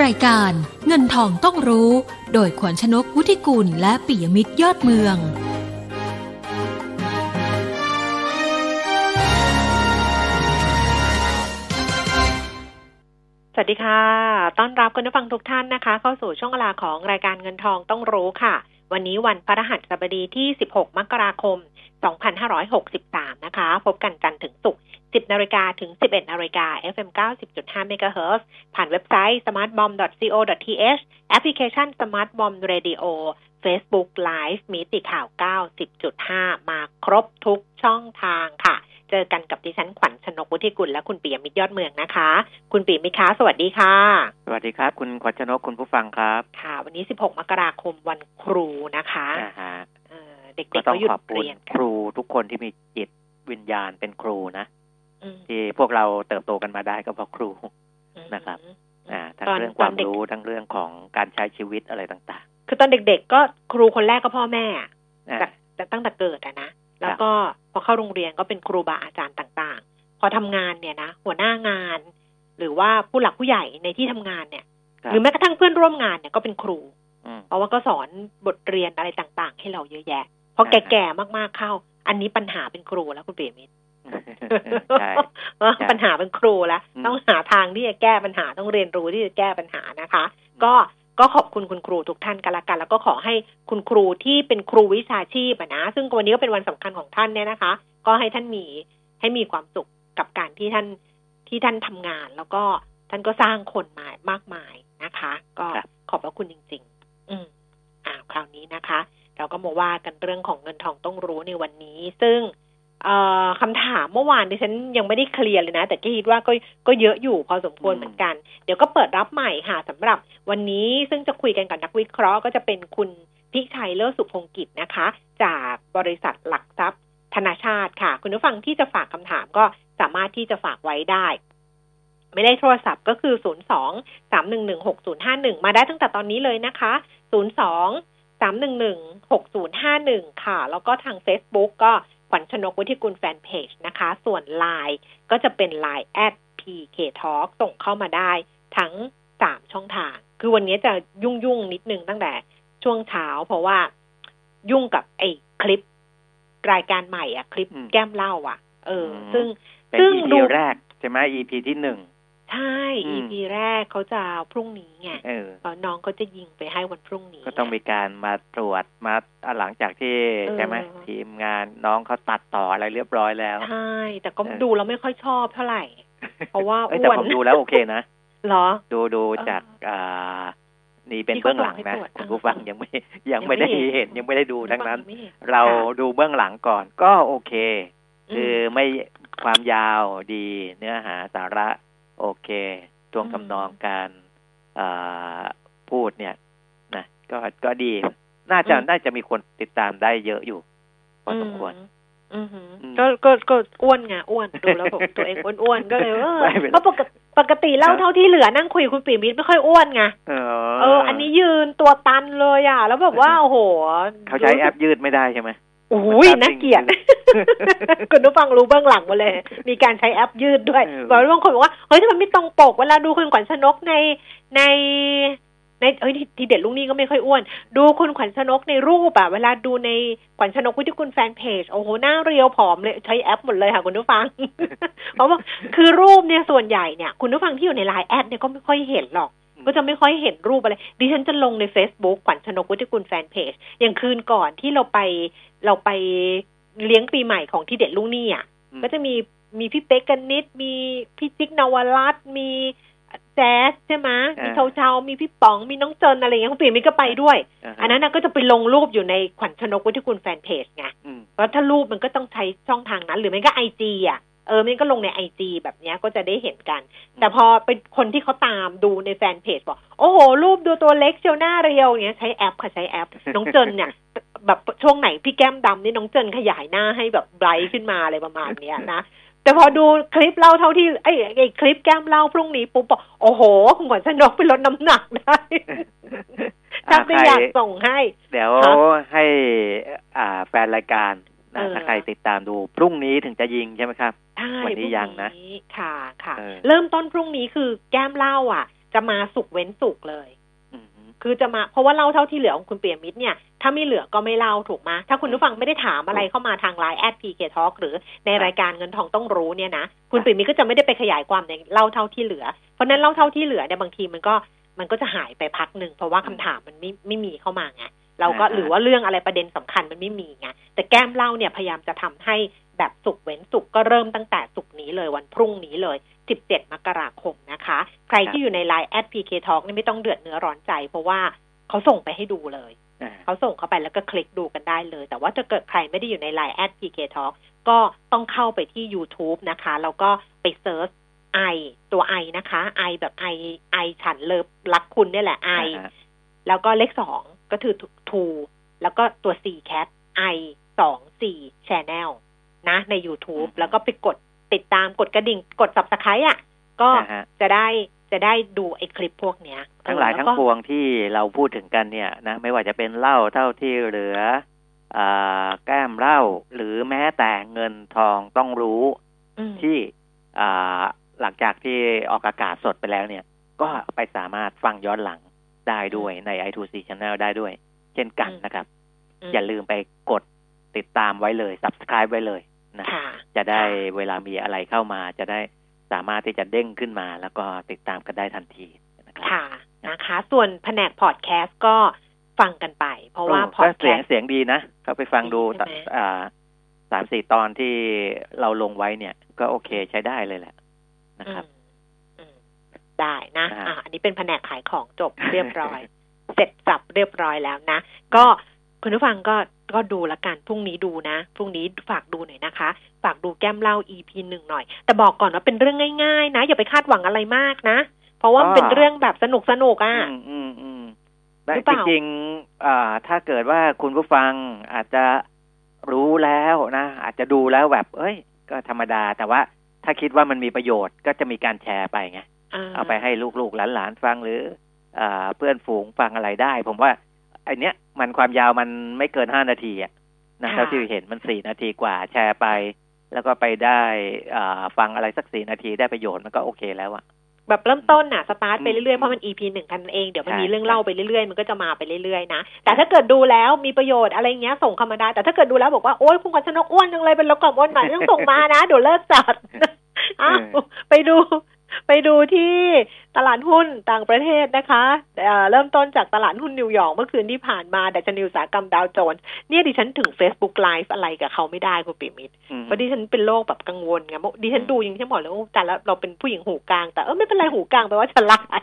รายการเงินทองต้องรู้ โดยขวัญชนกวุฒิกุลและปิยมิตรยอดเมือง สวัสดีค่ะ ต้อนรับคุณผู้ฟังทุกท่านนะคะ เข้าสู่ช่วงเวลาของรายการเงินทองต้องรู้ค่ะ วันนี้วันพฤหัสบดีที่ 16 มกราคม 2563 นะคะ พบกันจันทร์ถึงศุกร์ 10 นาฬิกาถึง 11 นาฬิกา FM 90.5 MHz ผ่านเว็บไซต์ smartbomb.co.th แอปพลิเคชัน Smart Bomb Radio Facebook Live มีติข่าว 90.5 มาครบทุกช่องทางค่ะ เจอกันกับดิฉันขวัญชนกวุฒิกุลและคุณปียมิตรยอดเมืองนะคะ คุณปียมิตรคะสวัสดีค่ะ สวัสดีครับ คุณขวัญชนกคุณผู้ฟังครับ ค่ะ วันนี้ 16 มกราคมวันครูนะคะนะฮะ เอ่อเด็กก็ๆต้องก็หยุดขอบคุณเรียนครูทุกคนที่มีจิตวิญญาณเป็นครูนะอืมที่พวกเราเติบโตกันมาได้ก็เพราะครูอืมนะครับอ่าทั้งตอนเรื่องตคอวานมเด็กรู้ทั้งเรื่องของการใช้ชีวิตอะไรต่างคือตอนเด็กๆก็ครูคนแรกก็พ่อแม่อะๆอ่าแต่แต่ตั้งแต่เกิดอะนะแล้วก็พอเข้าโรงเรียนก็เป็นครูบาอาจารย์ต่าง ๆ พอทำงานเนี่ยนะหัวหน้างาน หรือว่าผู้หลักผู้ใหญ่ในที่ทำงานเนี่ยคบหรือแม้กระทั่งเพื่อนร่วมงานเนี่ยก็เป็นครูอืมเพราะว่าก็สอนบทเรียนอะไรต่าง ๆ ให้เราเยอะแยะพ ออ่าแก่ๆมากๆเข้า อันนี้ปัญหาเป็นครูแล้วคุณเปียมิตรใช่ว่าใช่ปัญหาเป็นครูแล้วอืมต้องหาทางที่จะแก้ปัญหาต้องเรียนรู้ที่จะแก้ปัญหานะคะ ก็ก็ขอบคุณคุณครูทุกท่านกันละกัน แล้วก็ขอให้คุณครูที่เป็นครูวิชาชีพอะนะ ซึ่งวันนี้ก็เป็นวันสำคัญของท่านเนี่ยนะคะ ก็ให้ท่านมีให้มีความสุขกับการที่ท่านที่ท่านทำงาน แล้วก็ท่านก็สร้างคนมามากมายนะคะ ก็ครับขอบพระคุณจริง ๆ อืมอ่าคราวนี้นะคะ เราก็มาว่ากันเรื่องของเงินทองต้องรู้ในวันนี้ ซึ่งเออคำถามเมื่อวานดิฉันยังไม่ได้เคลียร์เลยนะ แต่ก็คิดว่าก็ก็เยอะอยู่พอสมควรเหมือนกัน เดี๋ยวก็เปิดรับใหม่ค่ะสำหรับวันนี้ซึ่งจะคุยกันกับนักวิเคราะห์ก็จะเป็นคุณพิชัยเลิศสุพงกิจนะคะ จากบริษัทหลักทรัพย์ ธนาชาติค่ะ คุณผู้ฟังที่จะฝากคำถามก็สามารถที่จะฝากไว้ได้ไม่ได้โทรศัพท์ก็คือ 0 2 3 1 1 6 0 5 1 มาได้ตั้งแต่ตอนนี้เลยนะคะ 0 2 3 1 1 6 0 5 1ค่ะ แล้วก็ทาง Facebook ก็ขวัญชนกวุฒิกุลแฟนเพจนะคะ ส่วน Line ก็จะเป็น Line at PK Talk ส่งเข้ามาได้ทั้งสามช่องทาง คือวันนี้จะยุ่งยุ่งๆนิดนึงตั้งแต่ช่วงเช้า เพราะว่ายุ่งกับไอ้คลิปรายการใหม่อะ คลิปอืมแก้มเล่าอะ เอออมซึ่งเป็นซึ่ง EP ดูแรกใช่ไหม EP ที่หนึ่ง ใช่อืม EP แรกเขาจะพรุ่งนี้ไงเออแล้วน้องก็จะยิงไปให้วันพรุ่งนี้ ก็ต้องมีการมาตรวจมาอะหลังจากที่เออใช่ไหมทีมงานน้องเขาตัดต่ออะไรเรียบร้อยแล้ว ใช่ แต่ก็เออดูแล้วไม่ค่อยชอบเท่าไหร่ เพราะว่าเอ้ยแต่อ้วนผมดูแล้วโอเคนะเหรอ ดูดูเออจากอ่านี่เป็นที่เขาเบื้องหลังส่งนะให้ตรวจคุณผู้ฟังเออยังไม่ยังไม่ได้ยังไม่เห็นเห็นยังไม่ได้ดูทั้งนั้นไม่เห็นเราค่ะดูเบื้องหลังก่อนก็โอเคอืมคือไม่ความยาวดีเนื้อหาสาระ โอเคตวงอืมทำนองการอ่าพูดเนี่ยนะก็ก็ดี น่าจะน่าจะมีคนติดตามได้เยอะอยู่พอสมควรอืมอืมอืมก็ก็ก็อ้วนไงอ้วนดูแล้วผมตัวเองอ้วนๆก็เลยเออไม่เป็นไรเพราะปกติปกติเล่าเท่าที่เหลือนั่งคุยกับคุณปีมิตรไม่ค่อยอ้วนไงเอเออ อันนี้ยืนตัวตันเลยอะ แล้วแบบว่าโอ้โหเขาใช้แอปยืดไม่ได้ใช่ไหม โอ้ยน่าเกลียดคุณผู้ฟังรู้เบื้องหลังหมาเลย มีการใช้แอปยืดด้วยเออบอกว่าบางคนบอกว่าเฮ้ยทำไมไม่ตรงปกเวลาดูคุณขวัญชนกในในในเฮ้ยทีเด็ดลุงนี่ก็ไม่ค่อยอ้วน ดูคุณขวัญชนกในรูปอะเวลาดูในขวัญชนกวิทยคุณแฟนเพจ โอ้โหหน้าเรียวผอมเลยใช้แอปหมดเลยค่ะคุณผู้ฟัง เพราะว่าคือรูปเนี่ยส่วนใหญ่เนี่ย คุณผู้ฟังที่อยู่ในไลน์แอดเนี่ยก็ไม่ค่อยเห็นหรอก ก็จะไม่ค่อยเห็นรูปอะไร ดิฉันจะลงใน Facebook ขวัญชนกวุฒิกุลแฟนเพจ อย่างคืนก่อนที่เราไปเราไปเลี้ยงปีใหม่ของที่เด็ดลุงนี่อะอืมก็จะมีมีพี่เป๊กกันนิด มีพี่จิ๊กนวรัตน์มีแจ๊สใช่ไหมมีเชาเชาๆมีพี่ป๋อง มีน้องเจินอะไรอย่างเงี้ยคุณปีมิตรก็ไปด้วยาฮะอันนั้นนะก็จะไปลงรูปอยู่ในขวัญชนกวุฒิกุลแฟนเพจไงอืมเพราะถ้ารูปมันก็ต้องใช้ช่องทางนั้น หรือไม่ก็ไอจีอะ เออมันก็ลงในไอจีแบบเนี้ยก็จะได้เห็นกัน แต่พอเป็นคนที่เขาตามดูในแฟนเพจบอก โอ้โห รูปดูตัวเล็กเชียวหน้าเรียวอย่างเงี้ยใช้แอปค่ะใช้แอป น้องเจินเนี่ย แบบช่วงไหนพี่แก้มดำนี่น้องเจินขยายหน้าให้แบบไบรท์ขึ้นมาอะไรประมาณเนี้ยนะแต่พอดูคลิปเล่าเท่าที่ไอ้ไอ้คลิปแก้มเล่าพรุ่งนี้ปุ๊บบอกโอ้โหเหมือนชนกไปลดน้ำหนักได้ถ้าไม่อยากส่งให้ เดี๋ยวฮะให้อ่าแฟนรายการ นะเออถ้าใครติดตามดูพรุ่งนี้ถึงจะยิงใช่ไหมครับใช่วันนี้ยังนะพรุ่งค่ะค่ะเออเริ่มต้นพรุ่งนี้คือแก้มเล่าอะ จะมาศุกร์เว้นศุกร์เลยอืมคือจะมาเพราะว่าเล่าเท่าที่เหลือของคุณปิยมิตรเนี่ย ถ้าไม่เหลือก็ไม่เล่าถูกไหมถ้าคุณผู้ฟังไม่ได้ถามอะไรเข้ามาทางไลน์แอด PK Talk หรือในรายการเงินทองต้องรู้เนี่ยนะคุณปิยมิตรก็จะไม่ได้ไปขยายความในเล่าเท่าที่เหลือ เพราะฉะนั้นเล่าเท่าที่เหลือเนี่ยบางทีมันก็มันก็จะหายไปพักหนึ่งเพราะว่าคำถามมันไม่ไม่มีเข้ามาไง เราก็อ่าฮะหรือว่าเรื่องอะไรประเด็นสำคัญมันไม่มีไงแต่แก้มเล่าเนี่ยพยายามจะทำให้แบบสุกเว้นสุกก็เริ่มตั้งแต่สุกร์นี้เลยวันพรุ่งนี้เลย 17 มกราคมนะคะ ใครที่อยู่ใน Line แอด PK Talk นี่ไม่ต้องเดือดเนื้อร้อนใจ เพราะว่าเขาส่งไปให้ดูเลยอ่าเขาส่งเข้าไปแล้วก็คลิกดูกันได้เลย แต่ว่าถ้าเกิดใครไม่ได้อยู่ใน Line แอด PK Talk ก็ต้องเข้าไปที่ YouTube นะคะ แล้วก็ไปเซิร์ชไอตัวไอนะคะไอแบบไอไอฉันเลิฟรักคุณเนี่ยแหละไออ่าฮะแล้วก็เลขสอง ก็คือทูแล้วก็ตัว C cat i สองสี่ channel นะใน YouTube อืมแล้วก็ไปกดติดตามกดกระดิ่งกด subscribe อะ ก็อ่าฮะจะได้จะได้ดูไอ้คลิปพวกเนี้ย ทั้งหลายเออทั้งแวก็ปวงที่เราพูดถึงกันเนี่ยนะไม่ว่าจะเป็นเหล้าเท่าที่เหลืออ่าแก้มเหล้าหรือแม้แต่เงินทองต้องรู้อืมที่อ่าหลังจากที่ออกอากาศสดไปแล้วเนี่ย ก็ไปสามารถฟังย้อนหลัง ได้ด้วยใน i2c Channel ได้ด้วย เช่นกันอืมนะครับอืมอย่าลืมไปกดติดตามไว้เลย subscribe ไว้เลยนะค่ะจะได้ค่ะเวลามีอะไรเข้ามา จะได้สามารถที่จะเด้งขึ้นมา แล้วก็ติดตามกันได้ทันทีนะครับค่ะนะคะ ส่วนแผนกพอดแคสต์ก็ฟังกันไป เพราะว่าโอ้พอก็ดแคเสียงสต์เสียงดีนะเขาไปฟังดูใช่ไหมอ่าสามสี่ตอนที่เราลงไว้เนี่ย ก็โอเคใช้ได้เลยแหละนะครับอืมได้นะอ่าอะอัน นี้เป็นแผนกขายของจบเรียบร้อย เสร็จสับเรียบร้อยแล้วนะ ก็คุณผู้ฟังก็ก็ดูละกันพรุ่งนี้ดูนะพรุ่งนี้ฝากดูหน่อยนะคะ ฝากดูแก้มเล่า EP หนึ่งหน่อย แต่บอกก่อนว่าเป็นเรื่องง่ายๆ นะ อย่าไปคาดหวังอะไรมากนะ เพราะว่ามันเป็นเรื่องแบบสนุกสนุกๆอะอืมอืมอืมหรือจเปล่าริงๆอ่าถ้าเกิดว่าคุณผู้ฟังอาจจะรู้แล้วนะ อาจจะดูแล้วแบบ เอ้ย ก็ธรรมดา แต่ว่าถ้าคิดว่ามันมีประโยชน์ก็จะมีการแชร์ไปไง เอาไปให้ลูกๆหลานๆฟังหรืออ่าเพื่อนฝูงฟังอะไรได้ ผมว่าไอเนี้ยมันความยาวมันไม่เกินห้านาทีอะนะค่ะเท่าที่เห็นมันสี่นาทีกว่าแชร์ไป แล้วก็ไปได้อ่าฟังอะไรสักสี่นาทีได้ประโยชน์มันก็โอเคแล้วอะแบบเริ่มต้นน่ะสตาร์ทไปอืมเรื่อยๆ เพราะมัน EP หนึ่งกันเองเดี๋ยวมันใช่มีเรื่องเล่าไปเรื่อยๆ มันก็จะมาไปเรื่อยๆนะ แต่ถ้าเกิดดูแล้วมีประโยชน์อะไรเงี้ยส่งเข้ามาได้ แต่ถ้าเกิดดูแล้วบอกว่า โอ๊ยคุณขวัญชนกอ้วนจังเลยเป็นลดความอ้วนหน่อยไม่ต้องส่งมานะเดี๋ยวเลิกจัดอ้าวไปดู ไปดูที่ตลาดหุ้นต่างประเทศนะคะเอ่อเริ่มต้นจากตลาดหุ้นนิวยอร์กเมื่อคืนที่ผ่านมาดัชนีอุตสาหกรรมดาวโจนส์เนี่ยดิฉันถึง Facebook Live อะไรกับเขาไม่ได้คุณปิยมิตรอืมเพราะดิฉันเป็นโรคแบบกังวลไงดิฉันดูยังใช่บอกเลยว่าแต่แล้วเราเป็นผู้หญิงหูกลาง แต่เออไม่เป็นไรหูกลางแปลว่าฉลาด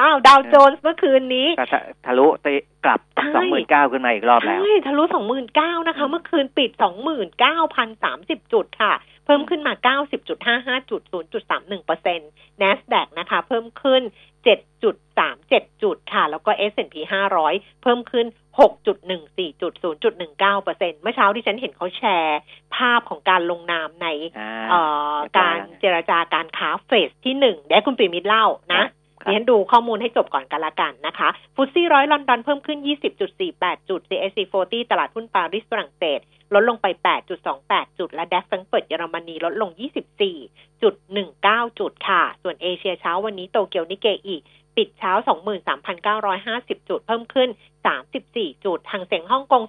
อ้าวดาวโจนส์เมื่อคืนนี้ก็ทะทะลุตีกลับใช่สองหมื่นเก้าขึ้นมาอีกรอบแล้วใช่ทะลุสองหมื่นเก้านะคะ เมื่อคืนปิดสองหมื่นเก้าพันสามสิบจุดค่ะเพิ่มขึ้นมาเก้าสิบจุดห้าห้าจุดศูนย์จุดสามหนึ่งเปอร์เซ็นต์ NASDAQ นะคะ เพิ่มขึ้นเจ็ดจุดสามเจ็ดจุดค่ะ แล้วก็ S&P ห้าร้อยเพิ่มขึ้นหกจุดหนึ่งสี่จุดศูนย์จุดหนึ่งเก้าเปอร์เซ็นต์เมื่อเช้าที่ฉันเห็นเขาแชร์ ภาพของการลงนามในอ่าเอ่อเรียบร้อยการแล้วเจรจาการค้าเฟสที่หนึ่งเดี๋ยวให้คุณปิยมิตรเล่านะ ครับดิฉันดูข้อมูลให้จบก่อนกันละกันนะคะ FTSE ร้อยลอนดอนเพิ่มขึ้น 20.48 จุด CAC 40 ตลาดหุ้นปารีสฝรั่งเศส ลดลงไป 8.28 จุด และ DAX แฟรงก์เฟิร์ตเยอรมนีลดลง 24.19 จุดค่ะ ส่วนเอเชียเช้าวันนี้โตเกียวนิกเกอิปิดเช้า 23,950 จุด เพิ่มขึ้น 34 จุด ทางเสียงฮ่องกง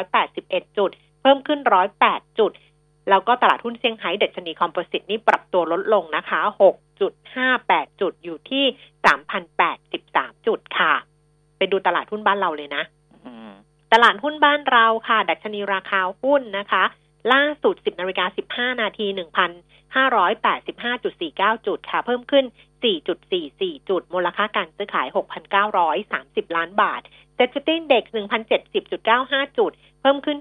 28,881 จุด เพิ่มขึ้น 108 จุด แล้วก็ตลาดหุ้นเซี่ยงไฮ้ดัชนีคอมโพสิตนี่ปรับตัวลดลงนะคะ 6.58 จุดอยู่ที่ 3,083 จุดค่ะ ไปดูตลาดหุ้นบ้านเราเลยนะอืมตลาดหุ้นบ้านเราค่ะ ดัชนีราคาหุ้นนะคะ ล่าสุด 10นาฬิกา15 นาที 1,585.49 จุดค่ะ เพิ่มขึ้น 4.44 จุด มูลค่าการซื้อขาย 6,930 ล้านบาทเซ็ตฟิตเด็ก1,070.95 จุด เพิ่มขึ้น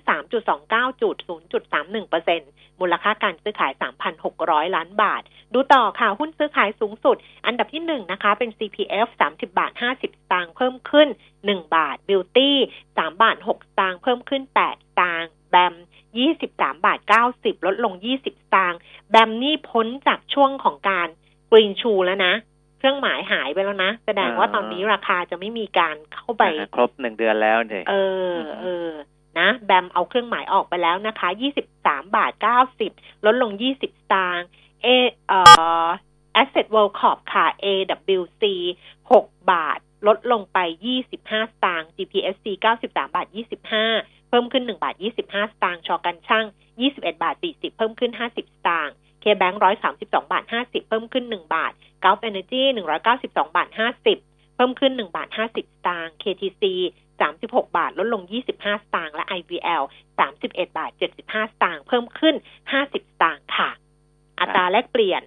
3.29 จุด 0.31%มูลค่าการซื้อขาย 3,600 ล้านบาท ดูต่อค่ะ หุ้นซื้อขายสูงสุด อันดับที่ 1 นะคะ เป็น CPF 30 บาท 50 สตางค์เพิ่มขึ้น 1 บาท Beauty 3 บาท 6 สตางค์เพิ่มขึ้น 8 สตางค์แบม23 บาท 90 ลดลง 20 สตางค์แบมนี่พ้นจากช่วงของการ กรีนชูแล้วนะเครื่องหมายหายไปแล้วนะแสดงว่าตอนนี้ราคาจะไม่มีการเข้าไปอ่าครบหนึ่งเดือนแล้วเนี่ยเออเออนะแบมเอาเครื่องหมายออกไปแล้วนะคะ23บาท90ลดลง20สตางค์เอเอ่อ Asset World Corp ค่ะ AWC 6บาท ลดลงไป25สตางค์ GPSC 93บาท25เพิ่มขึ้น1บาท25สตางค์ชอกันช่าง21บาท40เพิ่มขึ้น50สตางค์ เคแบงค์ร้อยสามสิบสองบาทห้าสิบเพิ่มขึ้นหนึ่งบาทเก้าเอเนจีหนึ่งร้อยเก้าสิบสองบาทห้าสิบเพิ่มขึ้นหนึ่งบาทห้าสิบตางค์ KTC สามสิบหกบาท ลดลงยี่สิบห้าตางค์และ IVL สามสิบเอ็ดบาทเจ็ดสิบห้าตางค์เพิ่มขึ้นห้าสิบตางค์ค่ะ อัตราแลกเปลี่ยน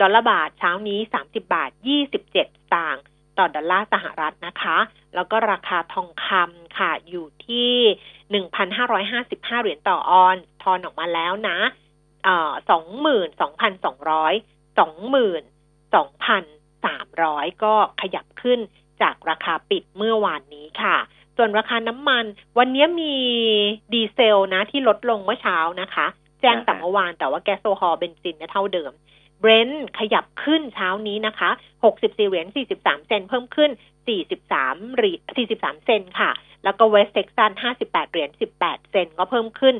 ดอลลาร์บาทเช้านี้สามสิบาทยี่สิบเจ็ดตางค์ต่อดอลลาร์สหรัฐนะคะ แล้วก็ราคาทองคำค่ะอยู่ที่หนึ่งพันห้าร้อยห้าสิบห้าเหรียญต่อออนซ์ ทอนออกมาแล้วนะ สองหมื่นสองพันสองร้อยสองหมื่นสองพันสามร้อยก็ขยับขึ้นจากราคาปิดเมื่อวานนี้ค่ะ ส่วนราคาน้ำมัน วันนี้มีดีเซลนะที่ลดลงเมื่อเช้านะคะ แจ้งแต่เมื่อวานแต่ว่าแก๊สโซฮอลเบนซินเนี่ยเท่าเดิมเบรนท์ขยับขึ้นเช้านี้นะคะ64เหรียญ43 เซนเพิ่มขึ้น 43เหรียญ43 เซนค่ะ แล้วก็เวสเท็กซัส58 เหรียญ 18 เซนก็เพิ่มขึ้น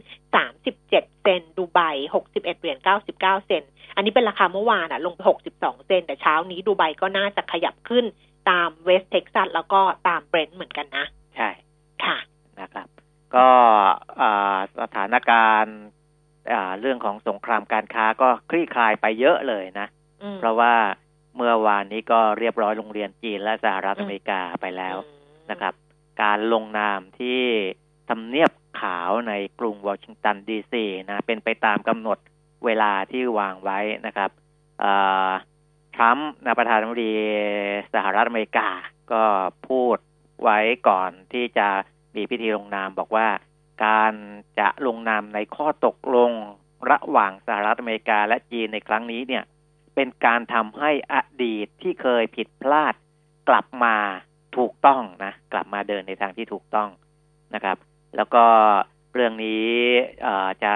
37 เซนดูไบ 61 เหรียญ 99 เซนอันนี้เป็นราคาเมื่อวานอะลงไป62 เซนแต่เช้านี้ดูไบก็น่าจะขยับขึ้นตามเวสเท็กซัสแล้วก็ตามเบรนท์เหมือนกันนะ ใช่ ค่ะนะครับ ก็สถานการณ์เรื่องของสงครามการค้าก็คลี่คลายไปเยอะเลยนะ เพราะว่าเมื่อวานนี้ก็เรียบร้อยโรงเรียนจีนและสหรัฐอเมริกาไปแล้วนะครับ การลงนามที่ทำเนียบขาวในกรุงวอชิงตันดีซีนะเป็นไปตามกำหนดเวลาที่วางไว้นะครับทรัมป์นประธานาธิบดีสหรัฐอเมริกาก็พูดไว้ก่อนที่จะมีพิธีลงนามบอกว่าการจะลงนามในข้อตกลงระหว่างสหรัฐอเมริกาและจีนในครั้งนี้เนี่ย เป็นการทำให้อดีตที่เคยผิดพลาดกลับมา ถูกต้องนะ กลับมาเดินในทางที่ถูกต้องนะครับ แล้วก็เรื่องนี้จะ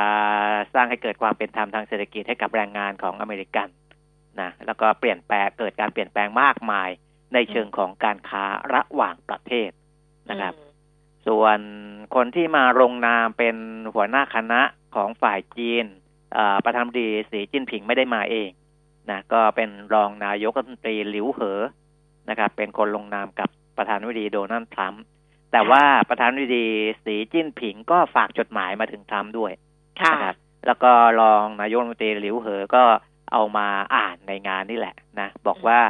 สร้างให้เกิดความเป็นธรรมทางเศรษฐกิจให้กับแรงงานของอเมริกันนะแล้วก็เปลี่ยนแปลงเกิดการเปลี่ยนแปลงมากมายในเชิงของการค้าระหว่างประเทศนะครับ ส่วนคนที่มาลงนามเป็นหัวหน้าคณะของฝ่ายจีนประธานาธิบดีสีจิ้นผิงไม่ได้มาเองนะก็เป็นรองนายกรัฐมนตรีหลิวเหอนะครับ เป็นคนลงนามกับ ประธานาธิบดีโดนัลด์ทรัมป์แต่ว่าประธานาธิบดีสีจิ้นผิงก็ฝากจดหมายมาถึงทรัมป์ด้วยนะครับแล้วก็รองนายกรัฐมนตรีหลิวเหอก็เอามาอ่านในงานนี่แหละนะบอกว่า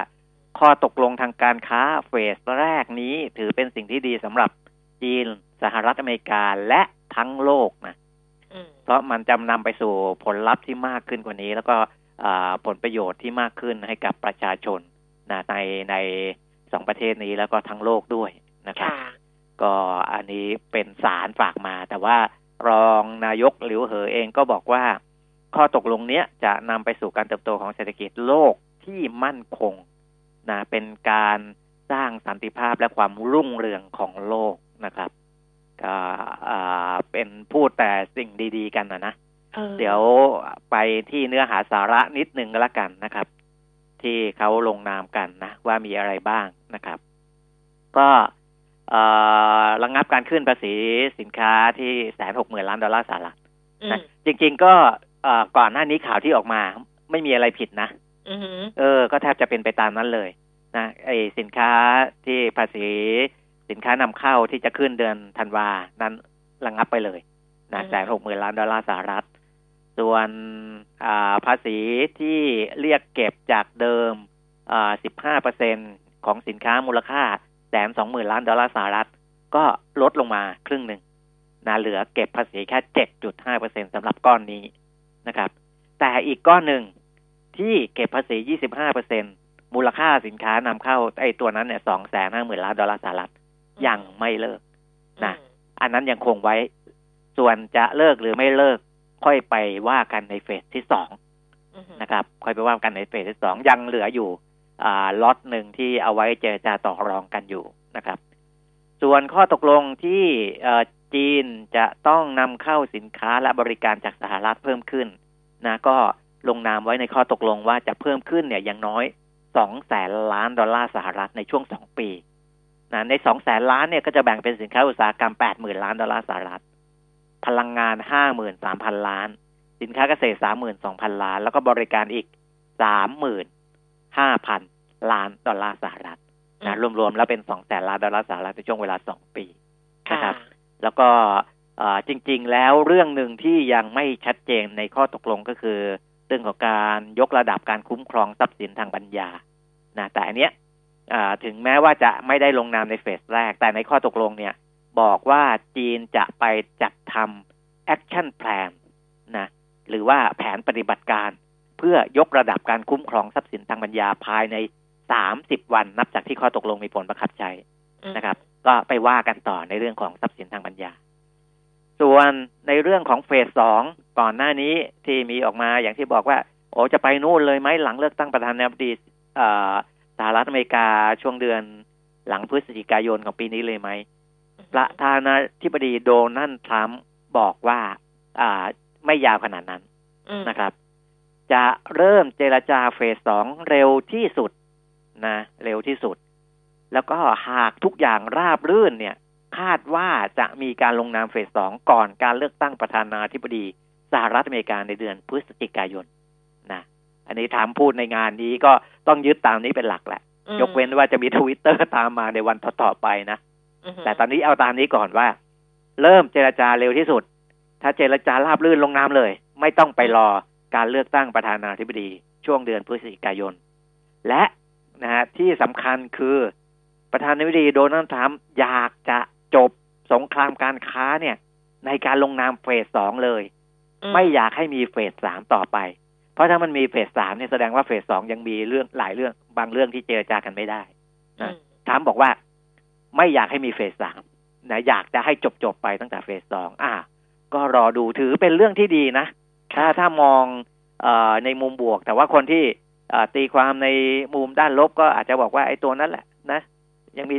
ข้อตกลงทางการค้าเฟสแรกนี้ถือเป็นสิ่งที่ดีสำหรับจีนสหรัฐอเมริกาและทั้งโลกนะเพราะมันจำนำไปสู่ผลลัพธ์ที่มากขึ้นกว่านี้ แล้วก็ผลประโยชน์ที่มากขึ้นให้กับประชาชนนะในใน สองประเทศนี้แล้วก็ทั้งโลกด้วยนะครับ ก็อันนี้เป็นสารฝากมา แต่ว่ารองนายกหลิวเหอเองก็บอกว่า ข้อตกลงเนี้ยจะนำไปสู่การเติบโตของเศรษฐกิจโลกที่มั่นคงนะเป็นการสร้างสันติภาพและความรุ่งเรืองของโลกนะครับก็เป็นพูดแต่สิ่งดี ๆ กันนะนะเดี๋ยวไปที่เนื้อหาสาระนิดนึงก็แล้วกันนะครับ ที่เขาลงนามกันนะ ว่ามีอะไรบ้างนะครับ ก็ระงงับการขึ้นภาษีสินค้าที่แสนหกหมื่นล้านดอลลาร์สหรัฐนะจริง ๆ ก็ก่อนหน้านี้ข่าวที่ออกมา ไม่มีอะไรผิดนะเออ ก็แทบจะเป็นไปตามนั้นเลยนะไอสินค้าที่ภาษีสินค้านำเข้าที่จะขึ้นเดือนธันวานั้นระงงับไปเลยนะแสนหกหมื่นล้านดอลลาร์สหรัฐ ส่วนภาษีที่เรียกเก็บจากเดิมสิบห้าเปอร์เซ็นของสินค้ามูลค่าแสนสองหมื่นล้านดอลลาร์สหรัฐ ก็ลดลงมาครึ่งหนึ่งนะเหลือเก็บภาษีแค่เจ็ดจุดห้าเปอร์เซ็นสำหรับก้อนนี้นะครับ แต่อีกก้อนหนึ่งที่เก็บภาษียี่สิบห้าเปอร์เซ็นมูลค่าสินค้านำเข้าไอ้ตัวนั้นเนี่ยสองแสนห้าหมื่นล้านดอลลาร์สหรัฐยังไม่เลิกนะ อันนั้นยังคงไว้ ส่วนจะเลิกหรือไม่เลิก ค่อยไปว่ากันในเฟสที่สองนะครับ ค่อยไปว่ากันในเฟสที่สองยังเหลืออยู่อ่าล็อตหนึ่งที่เอาไว้เจรจาต่อรองกันอยู่นะครับ ส่วนข้อตกลงที่จีนจะต้องนำเข้าสินค้าและบริการจากสหรัฐเพิ่มขึ้นนะก็ลงนามไว้ในข้อตกลงว่าจะเพิ่มขึ้นเนี่ยอย่างน้อยสองแสนล้านดอลลาร์สหรัฐในช่วงสองปีนะในสองแสนล้านเนี่ยก็จะแบ่งเป็นสินค้าอุตสาหกรรมแปดหมื่นล้านดอลลาร์สหรัฐ พลังงานห้าหมื่นสามพันล้าน สินค้าเกษตรสามหมื่นสองพันล้าน แล้วก็บริการอีกสามหมื่นห้าพันล้านดอลลาร์สหรัฐนะรวมๆแล้วเป็นสองแสนล้านดอลลาร์สหรัฐในช่วงเวลาสองปีนะครับ แล้วก็จริง ๆ แล้วเรื่องหนึ่งที่ยังไม่ชัดเจนในข้อตกลงก็คือ เรื่องของการยกระดับการคุ้มครองทรัพย์สินทางปัญญานะแต่อันเนี้ยถึงแม้ว่าจะไม่ได้ลงนามในเฟสแรก แต่ในข้อตกลงเนี่ย บอกว่าจีนจะไปจัดทำ action plan นะหรือว่าแผนปฏิบัติการ เพื่อยกระดับการคุ้มครองทรัพย์สินทางปัญญาภายในสามสิบวันนับจากที่ข้อตกลงมีผลบังคับใช้นะครับ ก็ไปว่ากันต่อในเรื่องของทรัพย์สินทางปัญญา ส่วนในเรื่องของเฟสสองก่อนหน้านี้ที่มีออกมาอย่างที่บอกว่า โอ้จะไปนู่นเลยไหมหลังเลือกตั้งประธานาธิบดีสหรัฐอเมริกาช่วงเดือนหลังพฤศจิกายนของปีนี้เลยไหม ประธานาธิบดีโดนัลด์ทรัมป์บอกว่าอ่าไม่ยาวขนาดนั้นนะครับ จะเริ่มเจรจาเฟสสองเร็วที่สุดนะ เร็วที่สุด แล้วก็หากทุกอย่างราบรื่นเนี่ย คาดว่าจะมีการลงนามเฟสสองก่อนการเลือกตั้งประธานาธิบดีสหรัฐอเมริกาในเดือนพฤศจิกายนนะอันนี้ถามพูดในงานนี้ก็ต้องยึดตามนี้เป็นหลักแหละ ยกเว้นว่าจะมีทวิตเตอร์ตามมาในวันต่อๆไปนะ แต่ตอนนี้เอาตามนี้ก่อนว่า เริ่มเจรจาเร็วที่สุด ถ้าเจรจาราบรื่นลงน้ำเลย ไม่ต้องไปรอการเลือกตั้งประธานาธิบดีช่วงเดือนพฤศจิกายน และนะฮะที่สำคัญคือประธานาธิบดีโดนัลด์ทรัมป์อยากจะจบสงครามการค้าเนี่ย ในการลงนามเฟสสองเลย ไม่อยากให้มีเฟสสามต่อไป เพราะถ้ามันมีเฟสสามเนี่ยแสดงว่าเฟสสองยังมีเรื่องหลายเรื่องบางเรื่องที่เจรจากันไม่ได้นะถามบอกว่า ไม่อยากให้มีเฟสสามนะอยากจะให้จบจบไปตั้งแต่เฟสสองอ่าก็รอดูถือเป็นเรื่องที่ดีนะ ถ้าถ้ามองเอในมุมบวก แต่ว่าคนที่ตีความในมุมด้านลบก็อาจจะบอกว่าไอ้ตัวนั้นแหละนะยังมี